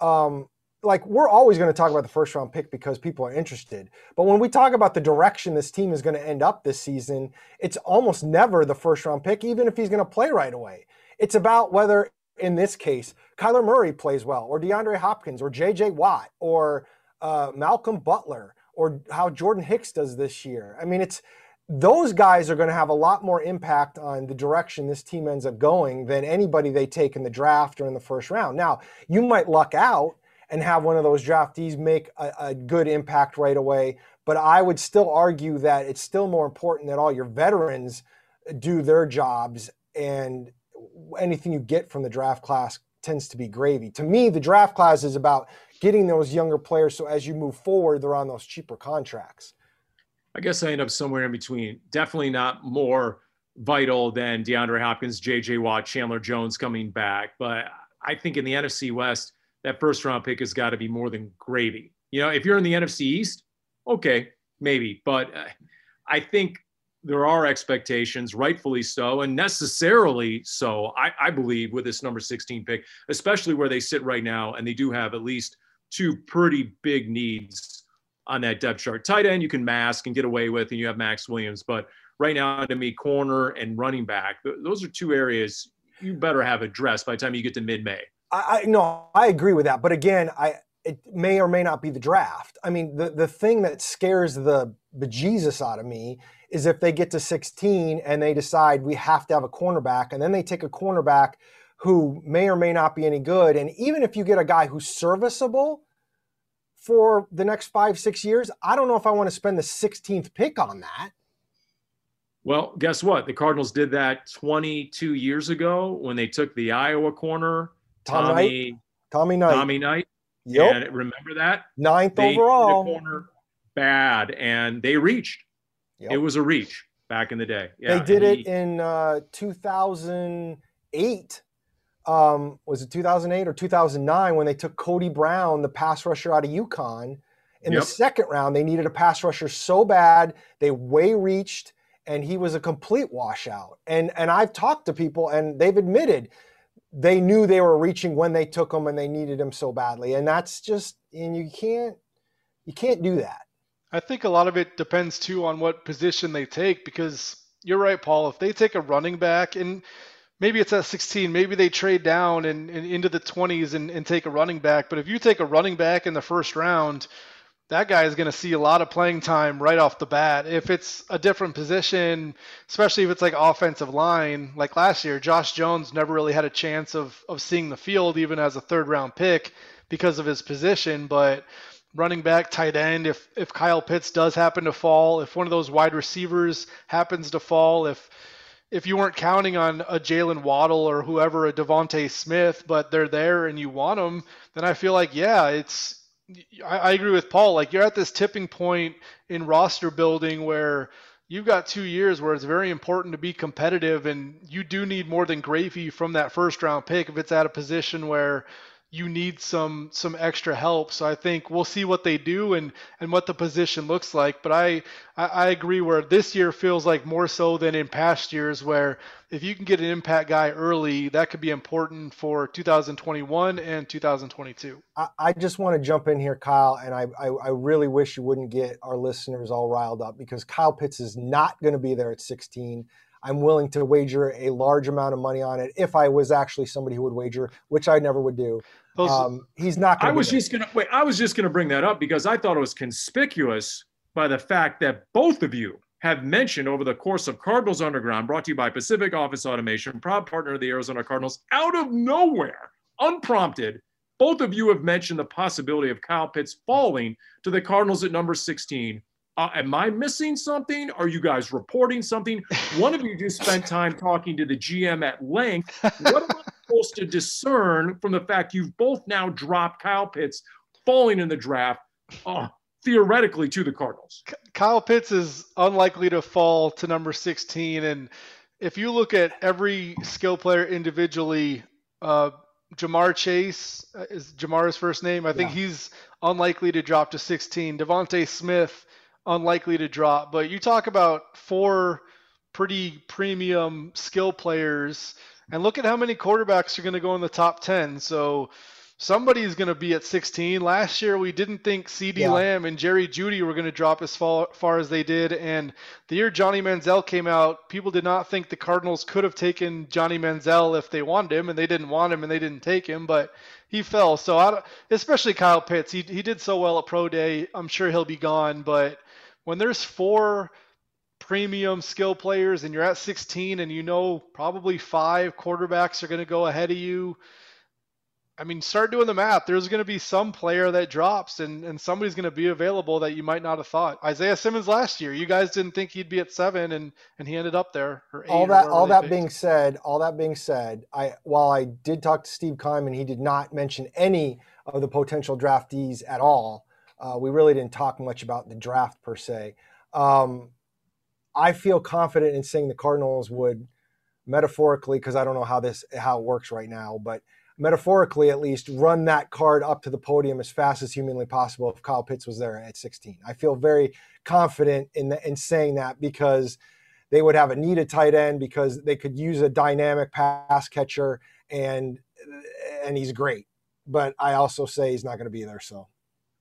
um, like we're always going to talk about the first round pick because people are interested. But when we talk about the direction this team is going to end up this season, it's almost never the first round pick, even if he's going to play right away. It's about whether, in this case, Kyler Murray plays well, or DeAndre Hopkins, or JJ Watt, or uh, Malcolm Butler, or how Jordan Hicks does this year. I mean, it's those guys are going to have a lot more impact on the direction this team ends up going than anybody they take in the draft or in the first round. Now, you might luck out and have one of those draftees make a, a, good impact right away, but I would still argue that it's still more important that all your veterans do their jobs and anything you get from the draft class tends to be gravy. To me, the draft class is about getting those younger players so as you move forward, they're on those cheaper contracts. I guess I end up somewhere in between. Definitely not more vital than DeAndre Hopkins, J.J. Watt, Chandler Jones coming back. But I think in the NFC West, that first round pick has got to be more than gravy. You know, if you're in the NFC East, okay, maybe. But uh, I think there are expectations, rightfully so, and necessarily so, I, I, believe, with this number 16 pick, especially where they sit right now. And they do have at least two pretty big needs on that depth chart. Tight end you can mask and get away with, and you have Maxx Williams. But right now, to me, corner and running back, those are two areas you better have addressed by the time you get to mid-May. I, I no, I agree with that. But again, I it may or may not be the draft. I mean, the the thing that scares the bejesus out of me is if they get to 16 and they decide we have to have a cornerback, and then they take a cornerback who may or may not be any good. And even if you get a guy who's serviceable, for the next five, six years, I don't know if I want to spend the 16th pick on that. Well, guess what? The Cardinals did that 22 years ago when they took the Iowa corner, Tom Tommy Knight. Tommy Knight. Tommy Knight. Yep. And remember that? Ninth they overall. corner bad, and they reached. Yep. It was a reach back in the day. Yeah, they did he, it in uh, 2008. Um, was it 2008 or 2009 when they took Cody Brown, the pass rusher out of UConn? In yep. the second round, they needed a pass rusher so bad they way reached, and he was a complete washout. And and I've talked to people, and they've admitted they knew they were reaching when they took him, and they needed him so badly. And that's just and you can't you can't do that. I think a lot of it depends too on what position they take because you're right, Paul. If they take a running back and maybe it's at 16, maybe they trade down and, and into the 20s and, and take a running back. But if you take a running back in the first round, that guy is going to see a lot of playing time right off the bat. If it's a different position, especially if it's like offensive line, like last year, Josh Jones never really had a chance of of seeing the field even as a third round pick because of his position. But running back, tight end, if if Kyle Pitts does happen to fall, if one of those wide receivers happens to fall, if if you weren't counting on a Jaylen Waddle or whoever, a DeVonta Smith, but they're there and you want them, then I feel like yeah, it's. I, I agree with Paul. Like you're at this tipping point in roster building where you've got two years where it's very important to be competitive, and you do need more than gravy from that first round pick if it's at a position where you need some some extra help. So I think we'll see what they do and and what the position looks like. But I, I I, agree where this year feels like more so than in past years where if you can get an impact guy early, that could be important for 2021 and 2022. I, I just want to jump in here, Kyle, and I, I I really wish you wouldn't get our listeners all riled up because Kyle Pitts is not going to be there at 16. I'm willing to wager a large amount of money on it if I was actually somebody who would wager, which I never would do. Um, he's not. I was just gonna wait. I was just gonna bring that up because I thought it was conspicuous by the fact that both of you have mentioned over the course of Cardinals Underground, brought to you by Pacific Office Automation, proud partner of the Arizona Cardinals, out of nowhere, unprompted. Both of you have mentioned the possibility of Kyle Pitts falling to the Cardinals at number 16 uh, am I missing something? Are you guys reporting something? One of you just spent time talking to the GM at length. What am I supposed to discern from the fact you've both now dropped Kyle Pitts falling in the draft, uh, theoretically to the Cardinals? Kyle Pitts is unlikely to fall to number 16. And if you look at every skill player individually, uh, Ja'Marr Chase uh, is Jamar's first name. I think yeah. he's unlikely to drop to 16. DeVonta Smith unlikely to drop. But you talk about four pretty premium skill players, and look at how many quarterbacks are going to go in the top 10. So somebody's going to be at 16. Last year, we didn't think CeeDee yeah. Lamb and Jerry Jeudy were going to drop as far, far, as they did. And the year Johnny Manziel came out, people did not think the Cardinals could have taken Johnny Manziel if they wanted him, and they didn't want him and they didn't take him. But he fell. So, I, especially Kyle Pitts, he, he did so well at Pro Day. I'm sure he'll be gone, but when there's four premium skill players and you're at 16 and you know probably five quarterbacks are going to go ahead of you, I mean, start doing the math. There's going to be some player that drops and, and somebody's going to be available that you might not have thought. Isaiah Simmons last year, you guys didn't think he'd be at seven and, and he ended up there. all that, all that picked. being said, all that being said, I, while I did talk to Steve Keim and he did not mention any of the potential draftees at all, uh, we really didn't talk much about the draft per se. Um, I feel confident in saying the Cardinals would metaphorically, because I don't know how this how it works right now, but metaphorically at least run that card up to the podium as fast as humanly possible if Kyle Pitts was there at 16. I feel very confident in the, in saying that because they would have a needed tight end because they could use a dynamic pass catcher and and he's great. But I also say he's not going to be there so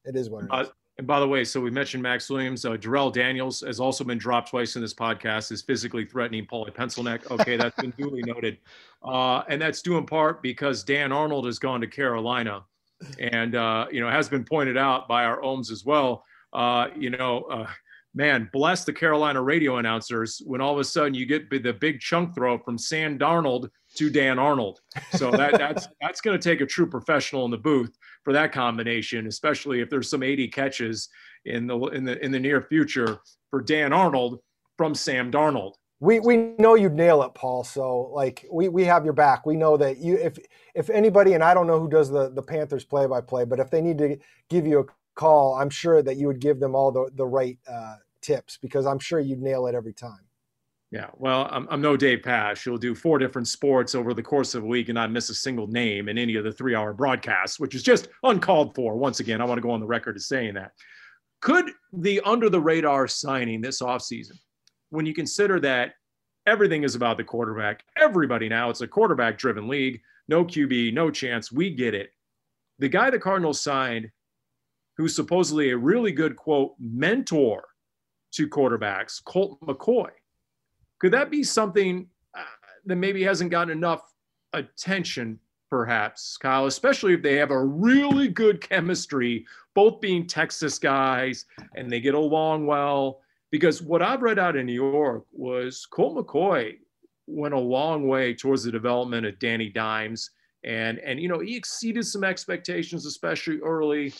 it is what it uh, is. And by the way, so we mentioned Maxx Williams. Uh, Darrell Daniels has also been dropped twice in this podcast. Is physically threatening Paulie Pencilneck. Okay, that's been duly noted, uh, and that's due in part because Dan Arnold has gone to Carolina, and uh, you know has been pointed out by our ohms as well. Uh, you know, uh, man, bless the Carolina radio announcers when all of a sudden you get the big chunk throw from Sam Darnold to Dan Arnold. So that, that's that's going to take a true professional in the booth for that combination, especially if there's some 80 catches in the in the in the near future for Dan Arnold from Sam Darnold. We we know you'd nail it, Paul. So like we we have your back. We know that you if if anybody and I don't know who does the the Panthers play by play, but if they need to give you a call, I'm sure that you would give them all the the right uh, tips because I'm sure you'd nail it every time. Yeah, well, I'm, I'm no Dave Pasch. You'll do four different sports over the course of a week and not miss a single name in any of the three hour broadcasts, which is just uncalled for. Once again, I want to go on the record as saying that. Could the under the radar signing this offseason, when you consider that everything is about the quarterback, everybody now, it's a quarterback driven league, no QB, no chance, we get it. The guy the Cardinals signed, who's supposedly a really good quote mentor to quarterbacks, Colt McCoy could that be something uh, that maybe hasn't gotten enough attention, perhaps, Kyle, especially if they have a really good chemistry, both being Texas guys and they get along well? Because what I've read out in New York was Colt McCoy went a long way towards the development of Danny Dimes. And, and you know, he exceeded some expectations, especially early.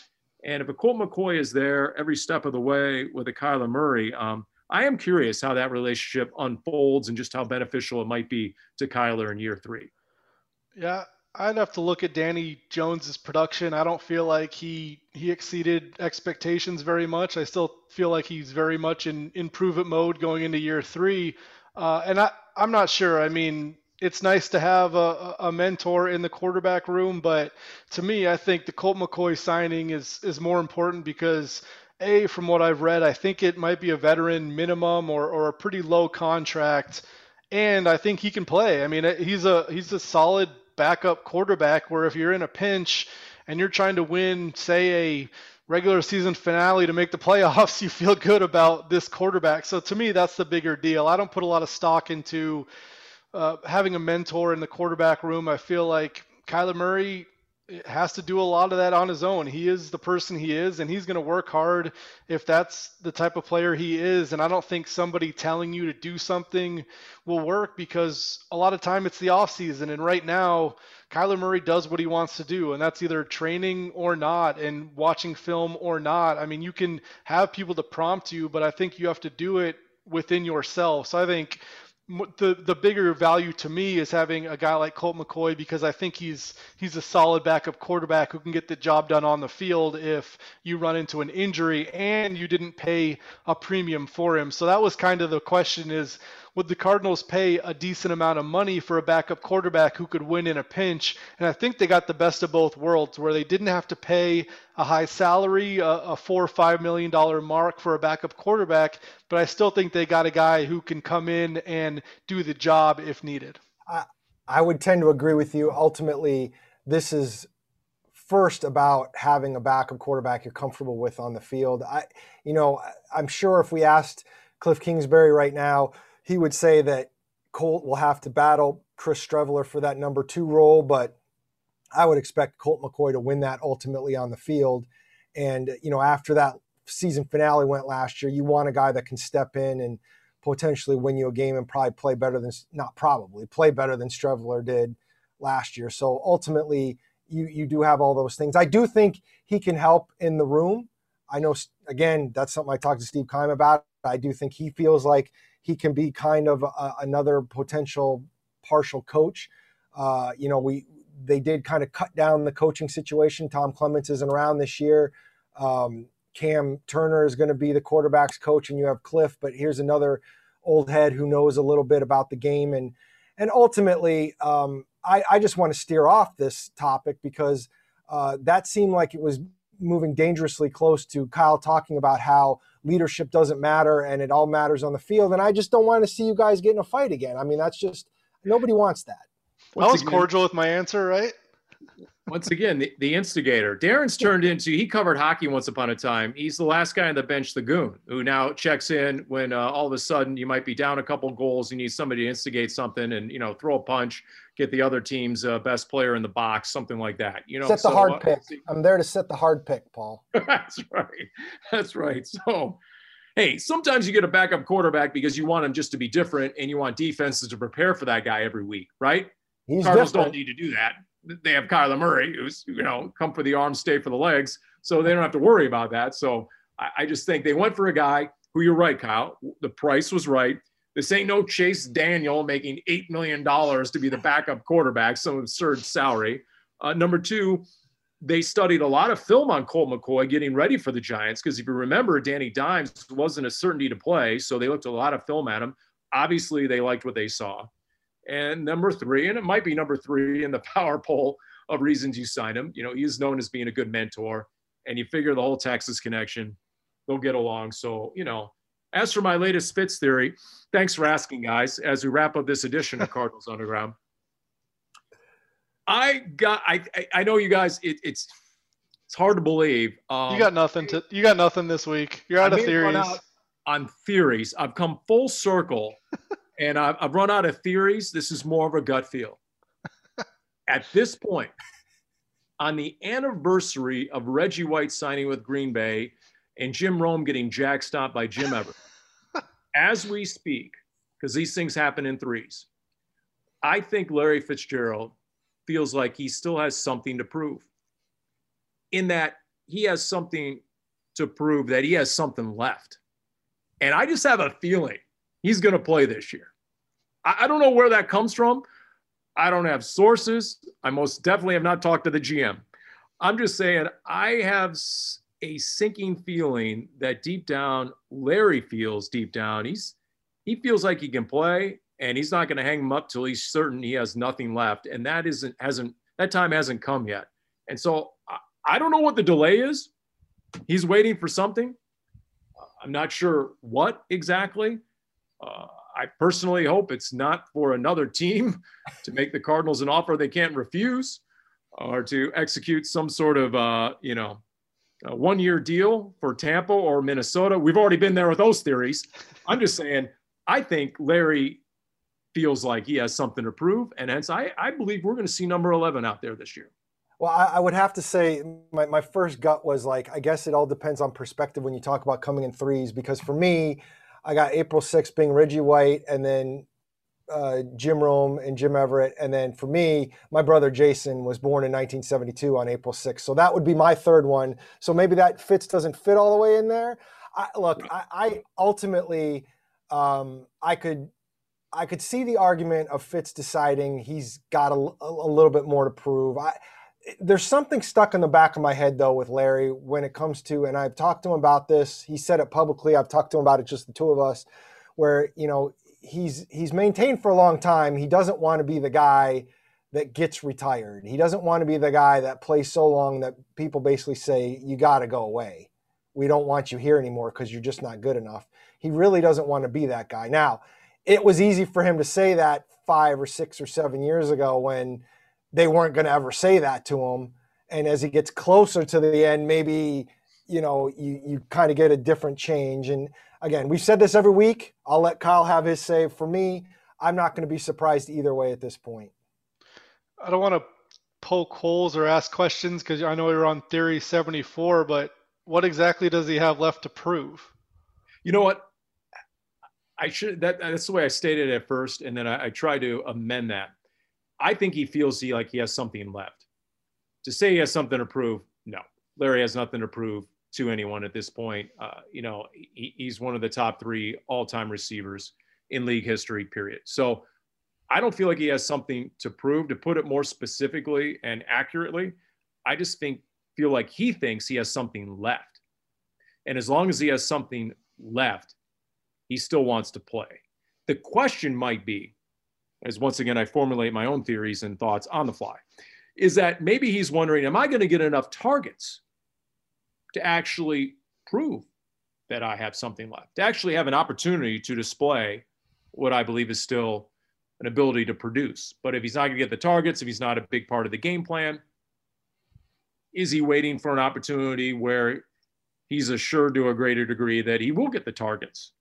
And if a Colt McCoy is there every step of the way with a Kyler Murray, um, I am curious how that relationship unfolds and just how beneficial it might be to Kyler in year three. Yeah, I'd have to look at Danny Jones's production. I don't feel like he he exceeded expectations very much. I still feel like he's very much in improvement mode going into year three. Uh, and I I'm not sure. I mean, it's nice to have a, a mentor in the quarterback room, but to me, I think the Colt McCoy signing is is more important because a, from what I've read, I think it might be a veteran minimum or, or a pretty low contract, and I think he can play. I mean, he's a he's a solid backup quarterback. Where if you're in a pinch and you're trying to win, say a regular season finale to make the playoffs, you feel good about this quarterback. So to me, that's the bigger deal. I don't put a lot of stock into uh, having a mentor in the quarterback room. I feel like Kyler Murray has to do a lot of that on his own. He is the person he is, and he's going to work hard if that's the type of player he is. And I don't think somebody telling you to do something will work because a lot of time it's the off season, and right now Kyler Murray does what he wants to do, and that's either training or not, and watching film or not. I mean, you can have people to prompt you, but I think you have to do it within yourself. So I think the the bigger value to me is having a guy like Colt McCoy because I think he's he's a solid backup quarterback who can get the job done on the field if you run into an injury and you didn't pay a premium for him. So that was kind of the question is would the Cardinals pay a decent amount of money for a backup quarterback who could win in a pinch? And I think they got the best of both worlds, where they didn't have to pay a high salary, a, a four or five million dollar mark for a backup quarterback, but I still think they got a guy who can come in and do the job if needed. I, I would tend to agree with you. Ultimately, this is first about having a backup quarterback you're comfortable with on the field. I, you know, I'm sure if we asked Cliff Kingsbury right now, he would say that Colt will have to battle Chris Streveler for that number two role, but I would expect Colt McCoy to win that ultimately on the field. And, you know, after that season finale went last year, you want a guy that can step in and potentially win you a game and probably play better than, not probably, play better than Streveler did last year. So ultimately, you, you do have all those things. I do think he can help in the room. I know, again, that's something I talked to Steve Keim about. I do think he feels like he can be kind of a, another potential partial coach. Uh, you know, we they did kind of cut down the coaching situation. Tom Clements isn't around this year. Um, Cam Turner is going to be the quarterbacks coach, and you have Cliff. But here's another old head who knows a little bit about the game, and and ultimately, um, I, I, just want to steer off this topic because uh, that seemed like it was moving dangerously close to Kyle talking about how leadership doesn't matter and it all matters on the field. And I just don't want to see you guys get in a fight again. I mean, that's just nobody wants that. I was cordial with my answer, right? Once again, the, the instigator. Darren's turned into, he covered hockey once upon a time. He's the last guy on the bench, the goon, who now checks in when uh, all of a sudden you might be down a couple goals. You need somebody to instigate something and, you know, throw a punch, get the other team's uh, best player in the box, something like that. You know, set the so, hard uh, pick. I'm there to set the hard pick, Paul. That's right. That's right. So, hey, sometimes you get a backup quarterback because you want him just to be different and you want defenses to prepare for that guy every week, right? He's Cardinals different. don't need to do that they have Kyler Murray, who's you know come for the arms, stay for the legs, so they don't have to worry about that. So I, I just think they went for a guy who you're right, Kyle. The price was right. This ain't no Chase Daniel making eight million dollars to be the backup quarterback, some absurd salary. Uh, number two, they studied a lot of film on Colt McCoy getting ready for the Giants because if you remember, Danny Dimes wasn't a certainty to play, so they looked a lot of film at him. Obviously, they liked what they saw. And number three, and it might be number three in the power poll of reasons you sign him. You know, he is known as being a good mentor, and you figure the whole Texas connection, they'll get along. So, you know, as for my latest Fitz theory, thanks for asking, guys. As we wrap up this edition of Cardinals Underground, I got. I I know you guys. It, it's it's hard to believe. Um, you got nothing to. You got nothing this week. You're out I of theories. Out on theories, I've come full circle, and I've, I've run out of theories. This is more of a gut feel. At this point, on the anniversary of Reggie White signing with Green Bay and Jim Rome getting jack stopped by Jim Everett, as we speak, because these things happen in threes, I think Larry Fitzgerald feels like he still has something to prove. In that he has something to prove that he has something left. And I just have a feeling he's going to play this year. I, I, don't know where that comes from. I don't have sources. I most definitely have not talked to the GM. I'm just saying, I have a sinking feeling that deep down, Larry feels deep down. He's he feels like he can play and he's not going to hang him up till he's certain he has nothing left. And that isn't hasn't that time hasn't come yet. And so I, I don't know what the delay is. He's waiting for something. I'm not sure what exactly. Uh, I personally hope it's not for another team to make the Cardinals an offer they can't refuse, or to execute some sort of uh, you know one-year deal for Tampa or Minnesota. We've already been there with those theories. I'm just saying. I think Larry feels like he has something to prove. And hence, I, I believe we're going to see number 11 out there this year. Well, I, I, would have to say my, my first gut was like, I guess it all depends on perspective when you talk about coming in threes, because for me, I got April 6th being Reggie White and then uh, Jim Rome and Jim Everett. And then for me, my brother Jason was born in 1972 on April 6th. So that would be my third one. So maybe that fits doesn't fit all the way in there. I, look, I, I ultimately, um, I could I could see the argument of Fitz deciding he's got a, a little bit more to prove. I, there's something stuck in the back of my head though with Larry when it comes to, and I've talked to him about this. He said it publicly. I've talked to him about it, just the two of us, where you know he's he's maintained for a long time. He doesn't want to be the guy that gets retired. He doesn't want to be the guy that plays so long that people basically say you got to go away. We don't want you here anymore because you're just not good enough. He really doesn't want to be that guy. Now, it was easy for him to say that five or six or seven years ago when they weren't going to ever say that to him. And as he gets closer to the end, maybe you know you you kind of get a different change. And again, we've said this every week. I'll let Kyle have his say. For me, I'm not going to be surprised either way at this point. I don't want to poke holes or ask questions because I know you're on theory 74, but what exactly does he have left to prove? You know what? I should that that's the way I stated it at first, and then I, I try to amend that. I think he feels he like he has something left. To say he has something to prove, no. Larry has nothing to prove to anyone at this point. Uh, you know, he, he's one of the top three all-time receivers in league history. Period. So I don't feel like he has something to prove. To put it more specifically and accurately, I just think feel like he thinks he has something left. And as long as he has something left, he still wants to play. The question might be, as once again I formulate my own theories and thoughts on the fly, is that maybe he's wondering, am I going to get enough targets to actually prove that I have something left, to actually have an opportunity to display what I believe is still an ability to produce. But if he's not going to get the targets, if he's not a big part of the game plan, is he waiting for an opportunity where he's assured to a greater degree that he will get the targets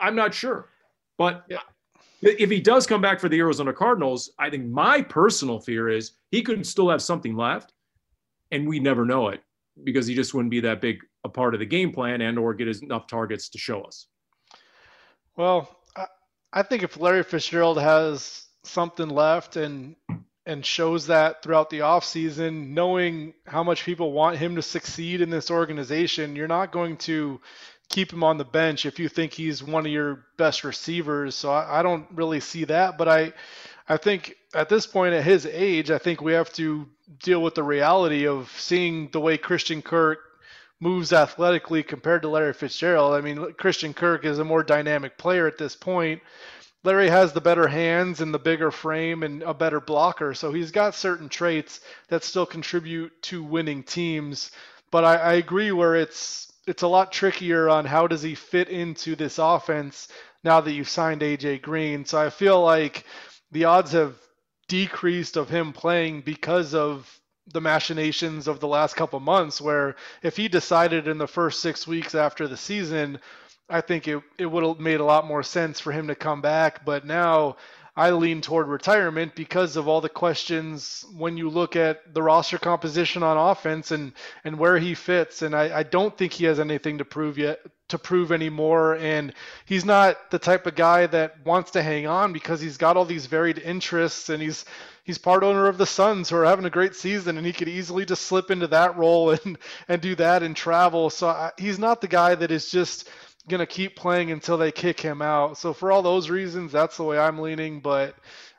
I'm not sure. But yeah. if he does come back for the Arizona Cardinals, I think my personal fear is he could still have something left, and we never know it because he just wouldn't be that big a part of the game plan and or get enough targets to show us. Well, I, I think if Larry Fitzgerald has something left and and shows that throughout the offseason, knowing how much people want him to succeed in this organization, you're not going to keep him on the bench if you think he's one of your best receivers. So I, I don't really see that, but I I think at this point at his age, I think we have to deal with the reality of seeing the way Christian Kirk moves athletically compared to Larry Fitzgerald. I mean, Christian Kirk is a more dynamic player at this point. Larry has the better hands and the bigger frame and a better blocker, so he's got certain traits that still contribute to winning teams. But I, I agree where it's it's a lot trickier on how does he fit into this offense now that you've signed AJ Green. So I feel like the odds have decreased of him playing because of the machinations of the last couple months where if he decided in the first six weeks after the season I think it, it would have made a lot more sense for him to come back. But now I lean toward retirement because of all the questions when you look at the roster composition on offense and, and where he fits. And I, I don't think he has anything to prove yet to prove anymore. And he's not the type of guy that wants to hang on because he's got all these varied interests and he's he's part owner of the Suns who are having a great season and he could easily just slip into that role and and do that and travel. So I, he's not the guy that is just going to keep playing until they kick him out. So for all those reasons, that's the way I'm leaning. But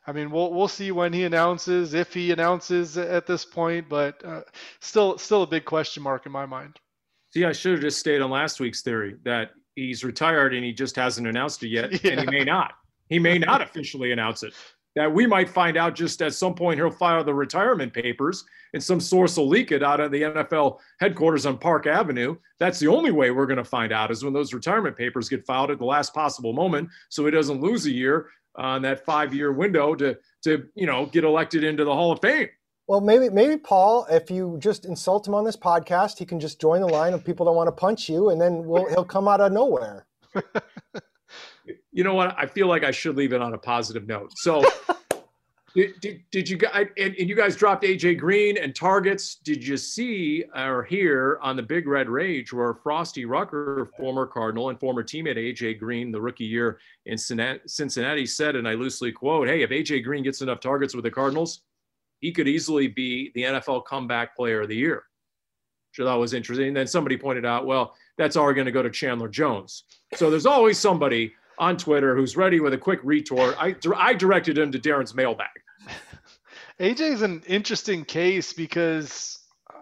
I mean, we'll we'll see when he announces, if he announces at this point. But uh, still, still a big question mark in my mind. See, I should have just stayed on last week's theory that he's retired and he just hasn't announced it yet, yeah. and he may not. He may not officially announce it that we might find out just at some point he'll file the retirement papers and some source will leak it out of the NFL headquarters on Park Avenue. That's the only way we're going to find out is when those retirement papers get filed at the last possible moment so he doesn't lose a year on that five year window to, to, you know, get elected into the Hall of Fame. Well, maybe, maybe Paul, if you just insult him on this podcast, he can just join the line of people that want to punch you and then we'll, he'll come out of nowhere. you know what? I feel like I should leave it on a positive note. So, did, did, did, you guys and, and, you guys dropped AJ Green and targets? Did you see or hear on the Big Red Rage where Frosty Rucker, former Cardinal and former teammate AJ Green, the rookie year in Cincinnati, said, and I loosely quote, "Hey, if AJ Green gets enough targets with the Cardinals, he could easily be the NFL Comeback Player of the Year." Which I thought was interesting. And then somebody pointed out, well, that's already going to go to Chandler Jones. So there's always somebody on Twitter who's ready with a quick retort. I, I directed him to Darren's mailbag. AJ is an interesting case because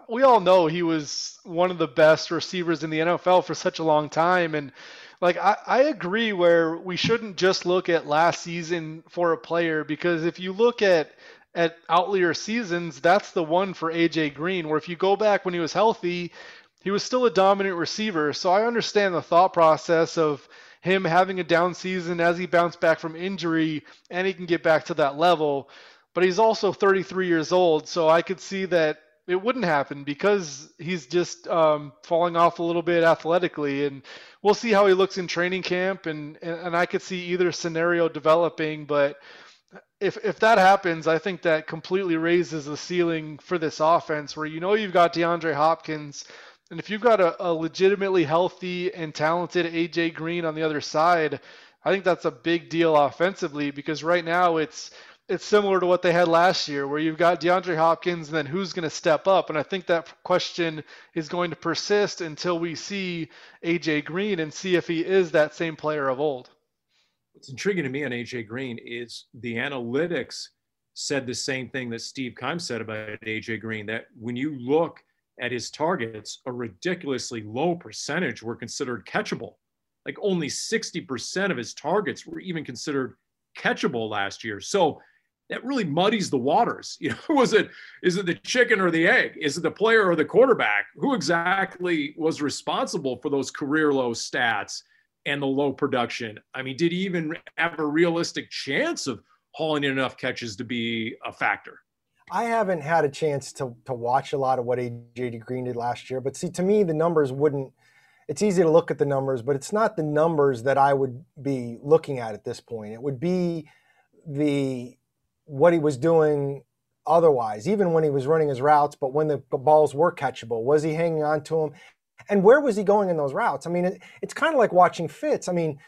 we all know he was one of the best receivers in the NFL for such a long time. And like, I, I agree where we shouldn't just look at last season for a player because if you look at at outlier seasons, that's the one for AJ Green, where if you go back when he was healthy, he was still a dominant receiver. So I understand the thought process of him having a down season as he bounced back from injury and he can get back to that level. But he's also 33 years old, so I could see that it wouldn't happen because he's just um, falling off a little bit athletically. And we'll see how he looks in training camp, and, and, and I could see either scenario developing. But if if that happens, I think that completely raises the ceiling for this offense, where you know you've got DeAndre Hopkins and if you've got a, a legitimately healthy and talented AJ Green on the other side, I think that's a big deal offensively because right now it's it's similar to what they had last year, where you've got DeAndre Hopkins, and then who's going to step up? And I think that question is going to persist until we see AJ Green and see if he is that same player of old. What's intriguing to me on AJ Green is the analytics said the same thing that Steve Keim said about AJ Green. That when you look at his targets, a ridiculously low percentage were considered catchable. Like only 60% of his targets were even considered catchable last year. So that really muddies the waters. You know, was it is it the chicken or the egg? Is it the player or the quarterback? Who exactly was responsible for those career low stats and the low production? I mean, did he even have a realistic chance of hauling in enough catches to be a factor? I haven't had a chance to to watch a lot of what AJ Green did last year, but see, to me, the numbers wouldn't. It's easy to look at the numbers, but it's not the numbers that I would be looking at at this point. It would be the what he was doing otherwise, even when he was running his routes, but when the balls were catchable, was he hanging on to them? And where was he going in those routes? I mean, it, it's kind of like watching Fitz. I mean,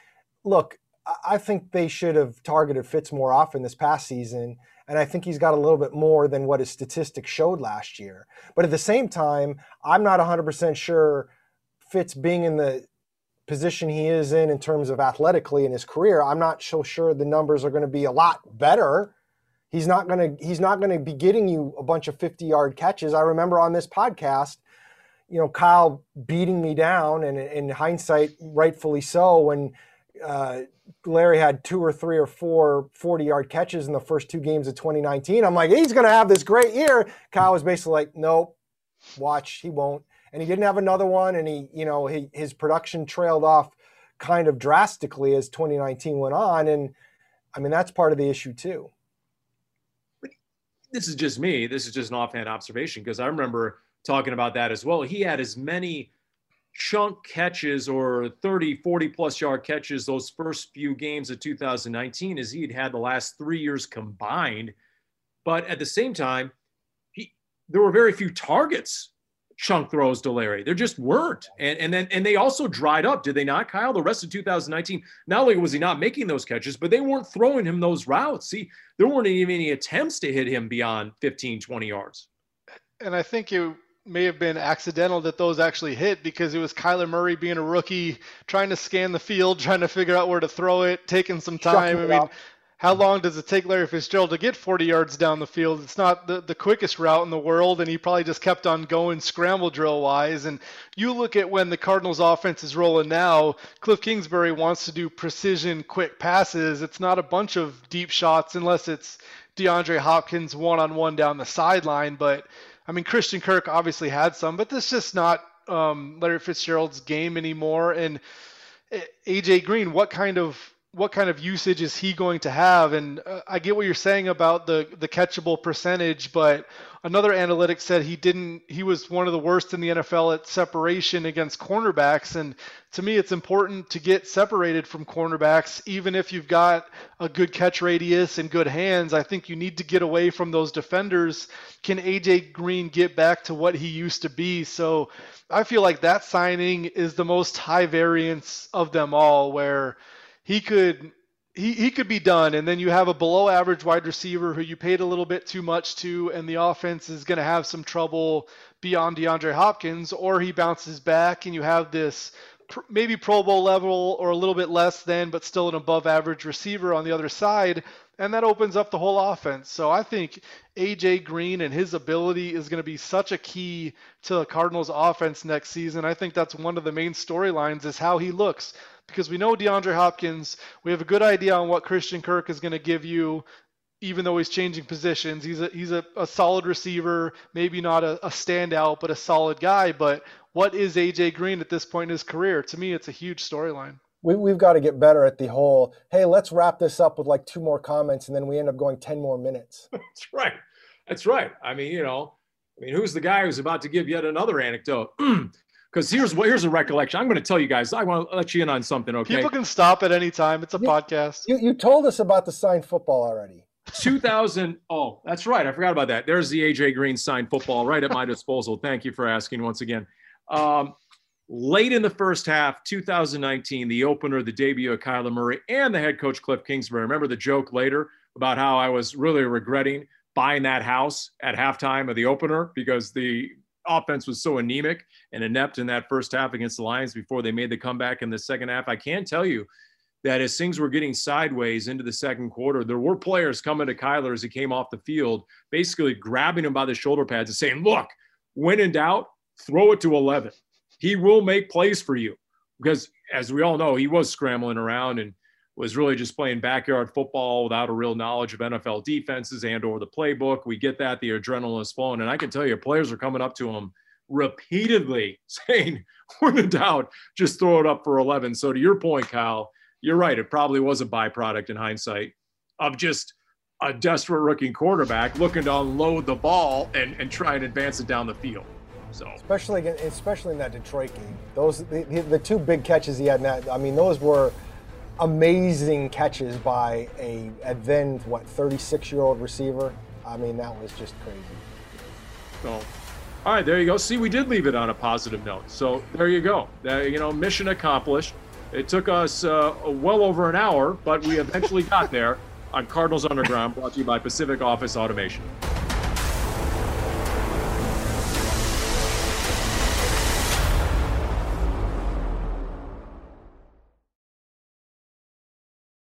look, I think they should have targeted Fitz more often this past season and I think he's got a little bit more than what his statistics showed last year. But at the same time, I'm not 100% sure Fitz being in the position he is in in terms of athletically in his career, I'm not so sure the numbers are going to be a lot better He's not going to he's not going to be getting you a bunch of 50-yard catches. I remember on this podcast, you know, Kyle beating me down and in hindsight rightfully so when uh, Larry had two or three or four 40 yard catches in the first two games of 2019. I'm like, he's going to have this great year. Kyle was basically like, nope, watch, he won't. And he didn't have another one. And he, you know, he, his production trailed off kind of drastically as 2019 went on. And I mean, that's part of the issue too. This is just me. This is just an offhand observation because I remember talking about that as well. He had as many chunk catches or 30, 40 plus yard catches those first few games of 2019 as he had had the last three years combined. But at the same time, he, there were very few targets chunk throws to Larry. There just weren't. And, and then and they also dried up, did they not, Kyle? The rest of 2019, not only was he not making those catches, but they weren't throwing him those routes. See, there weren't even any attempts to hit him beyond 15, 20 yards. And I think you may have been accidental that those actually hit because it was Kyler Murray being a rookie, trying to scan the field, trying to figure out where to throw it, taking some time. I mean, how long does it take Larry Fitzgerald to get 40 yards down the field? It's not the, the quickest route in the world, and he probably just kept on going scramble drill wise. And you look at when the Cardinals offense is rolling now, Cliff Kingsbury wants to do precision, quick passes. It's not a bunch of deep shots unless it's DeAndre Hopkins one on one down the sideline. But I mean, Christian Kirk obviously had some, but this is just not um, Larry Fitzgerald's game anymore. And eh, AJ Green, what kind of what kind of usage is he going to have? And uh, I get what you're saying about the the catchable percentage, but another analytic said he didn't. He was one of the worst in the NFL at separation against cornerbacks. And to me, it's important to get separated from cornerbacks, even if you've got a good catch radius and good hands. I think you need to get away from those defenders. Can AJ Green get back to what he used to be? So I feel like that signing is the most high variance of them all, where he could he, he could be done and then you have a below average wide receiver who you paid a little bit too much to and the offense is going to have some trouble beyond DeAndre Hopkins or he bounces back and you have this maybe pro bowl level or a little bit less than but still an above average receiver on the other side and that opens up the whole offense. So I think AJ Green and his ability is going to be such a key to the Cardinals offense next season. I think that's one of the main storylines is how he looks because we know DeAndre Hopkins. We have a good idea on what Christian Kirk is going to give you, even though he's changing positions. He's a he's a, a solid receiver, maybe not a, a standout, but a solid guy. But what is AJ Green at this point in his career? To me, it's a huge storyline. We, we've got to get better at the whole. Hey, let's wrap this up with like two more comments, and then we end up going ten more minutes. That's right. That's right. I mean, you know, I mean, who's the guy who's about to give yet another anecdote? Because here's what here's a recollection. I'm going to tell you guys. I want to let you in on something. Okay. People can stop at any time. It's a you, podcast. You you told us about the signed football already. 2000. Oh, that's right. I forgot about that. There's the AJ Green signed football right at my disposal. Thank you for asking once again. Um, late in the first half, 2019, the opener, the debut of Kyler Murray and the head coach Cliff Kingsbury. Remember the joke later about how I was really regretting buying that house at halftime of the opener because the offense was so anemic and inept in that first half against the Lions before they made the comeback in the second half. I can tell you that as things were getting sideways into the second quarter, there were players coming to Kyler as he came off the field, basically grabbing him by the shoulder pads and saying, Look, when in doubt, throw it to 11. He will make plays for you. Because as we all know, he was scrambling around and was really just playing backyard football without a real knowledge of NFL defenses and or the playbook. We get that the adrenaline is flowing, and I can tell you, players are coming up to him repeatedly saying, "When in doubt, just throw it up for 11." So to your point, Kyle, you're right. It probably was a byproduct in hindsight of just a desperate rookie quarterback looking to unload the ball and, and try and advance it down the field. So especially especially in that Detroit game, those the, the two big catches he had in that. I mean, those were amazing catches by a, a then what 36 year old receiver. I mean, that was just crazy. So, all right, there you go. See, we did leave it on a positive note. So there you go. You know, mission accomplished. It took us uh, well over an hour, but we eventually got there on Cardinals Underground, brought to you by Pacific Office Automation.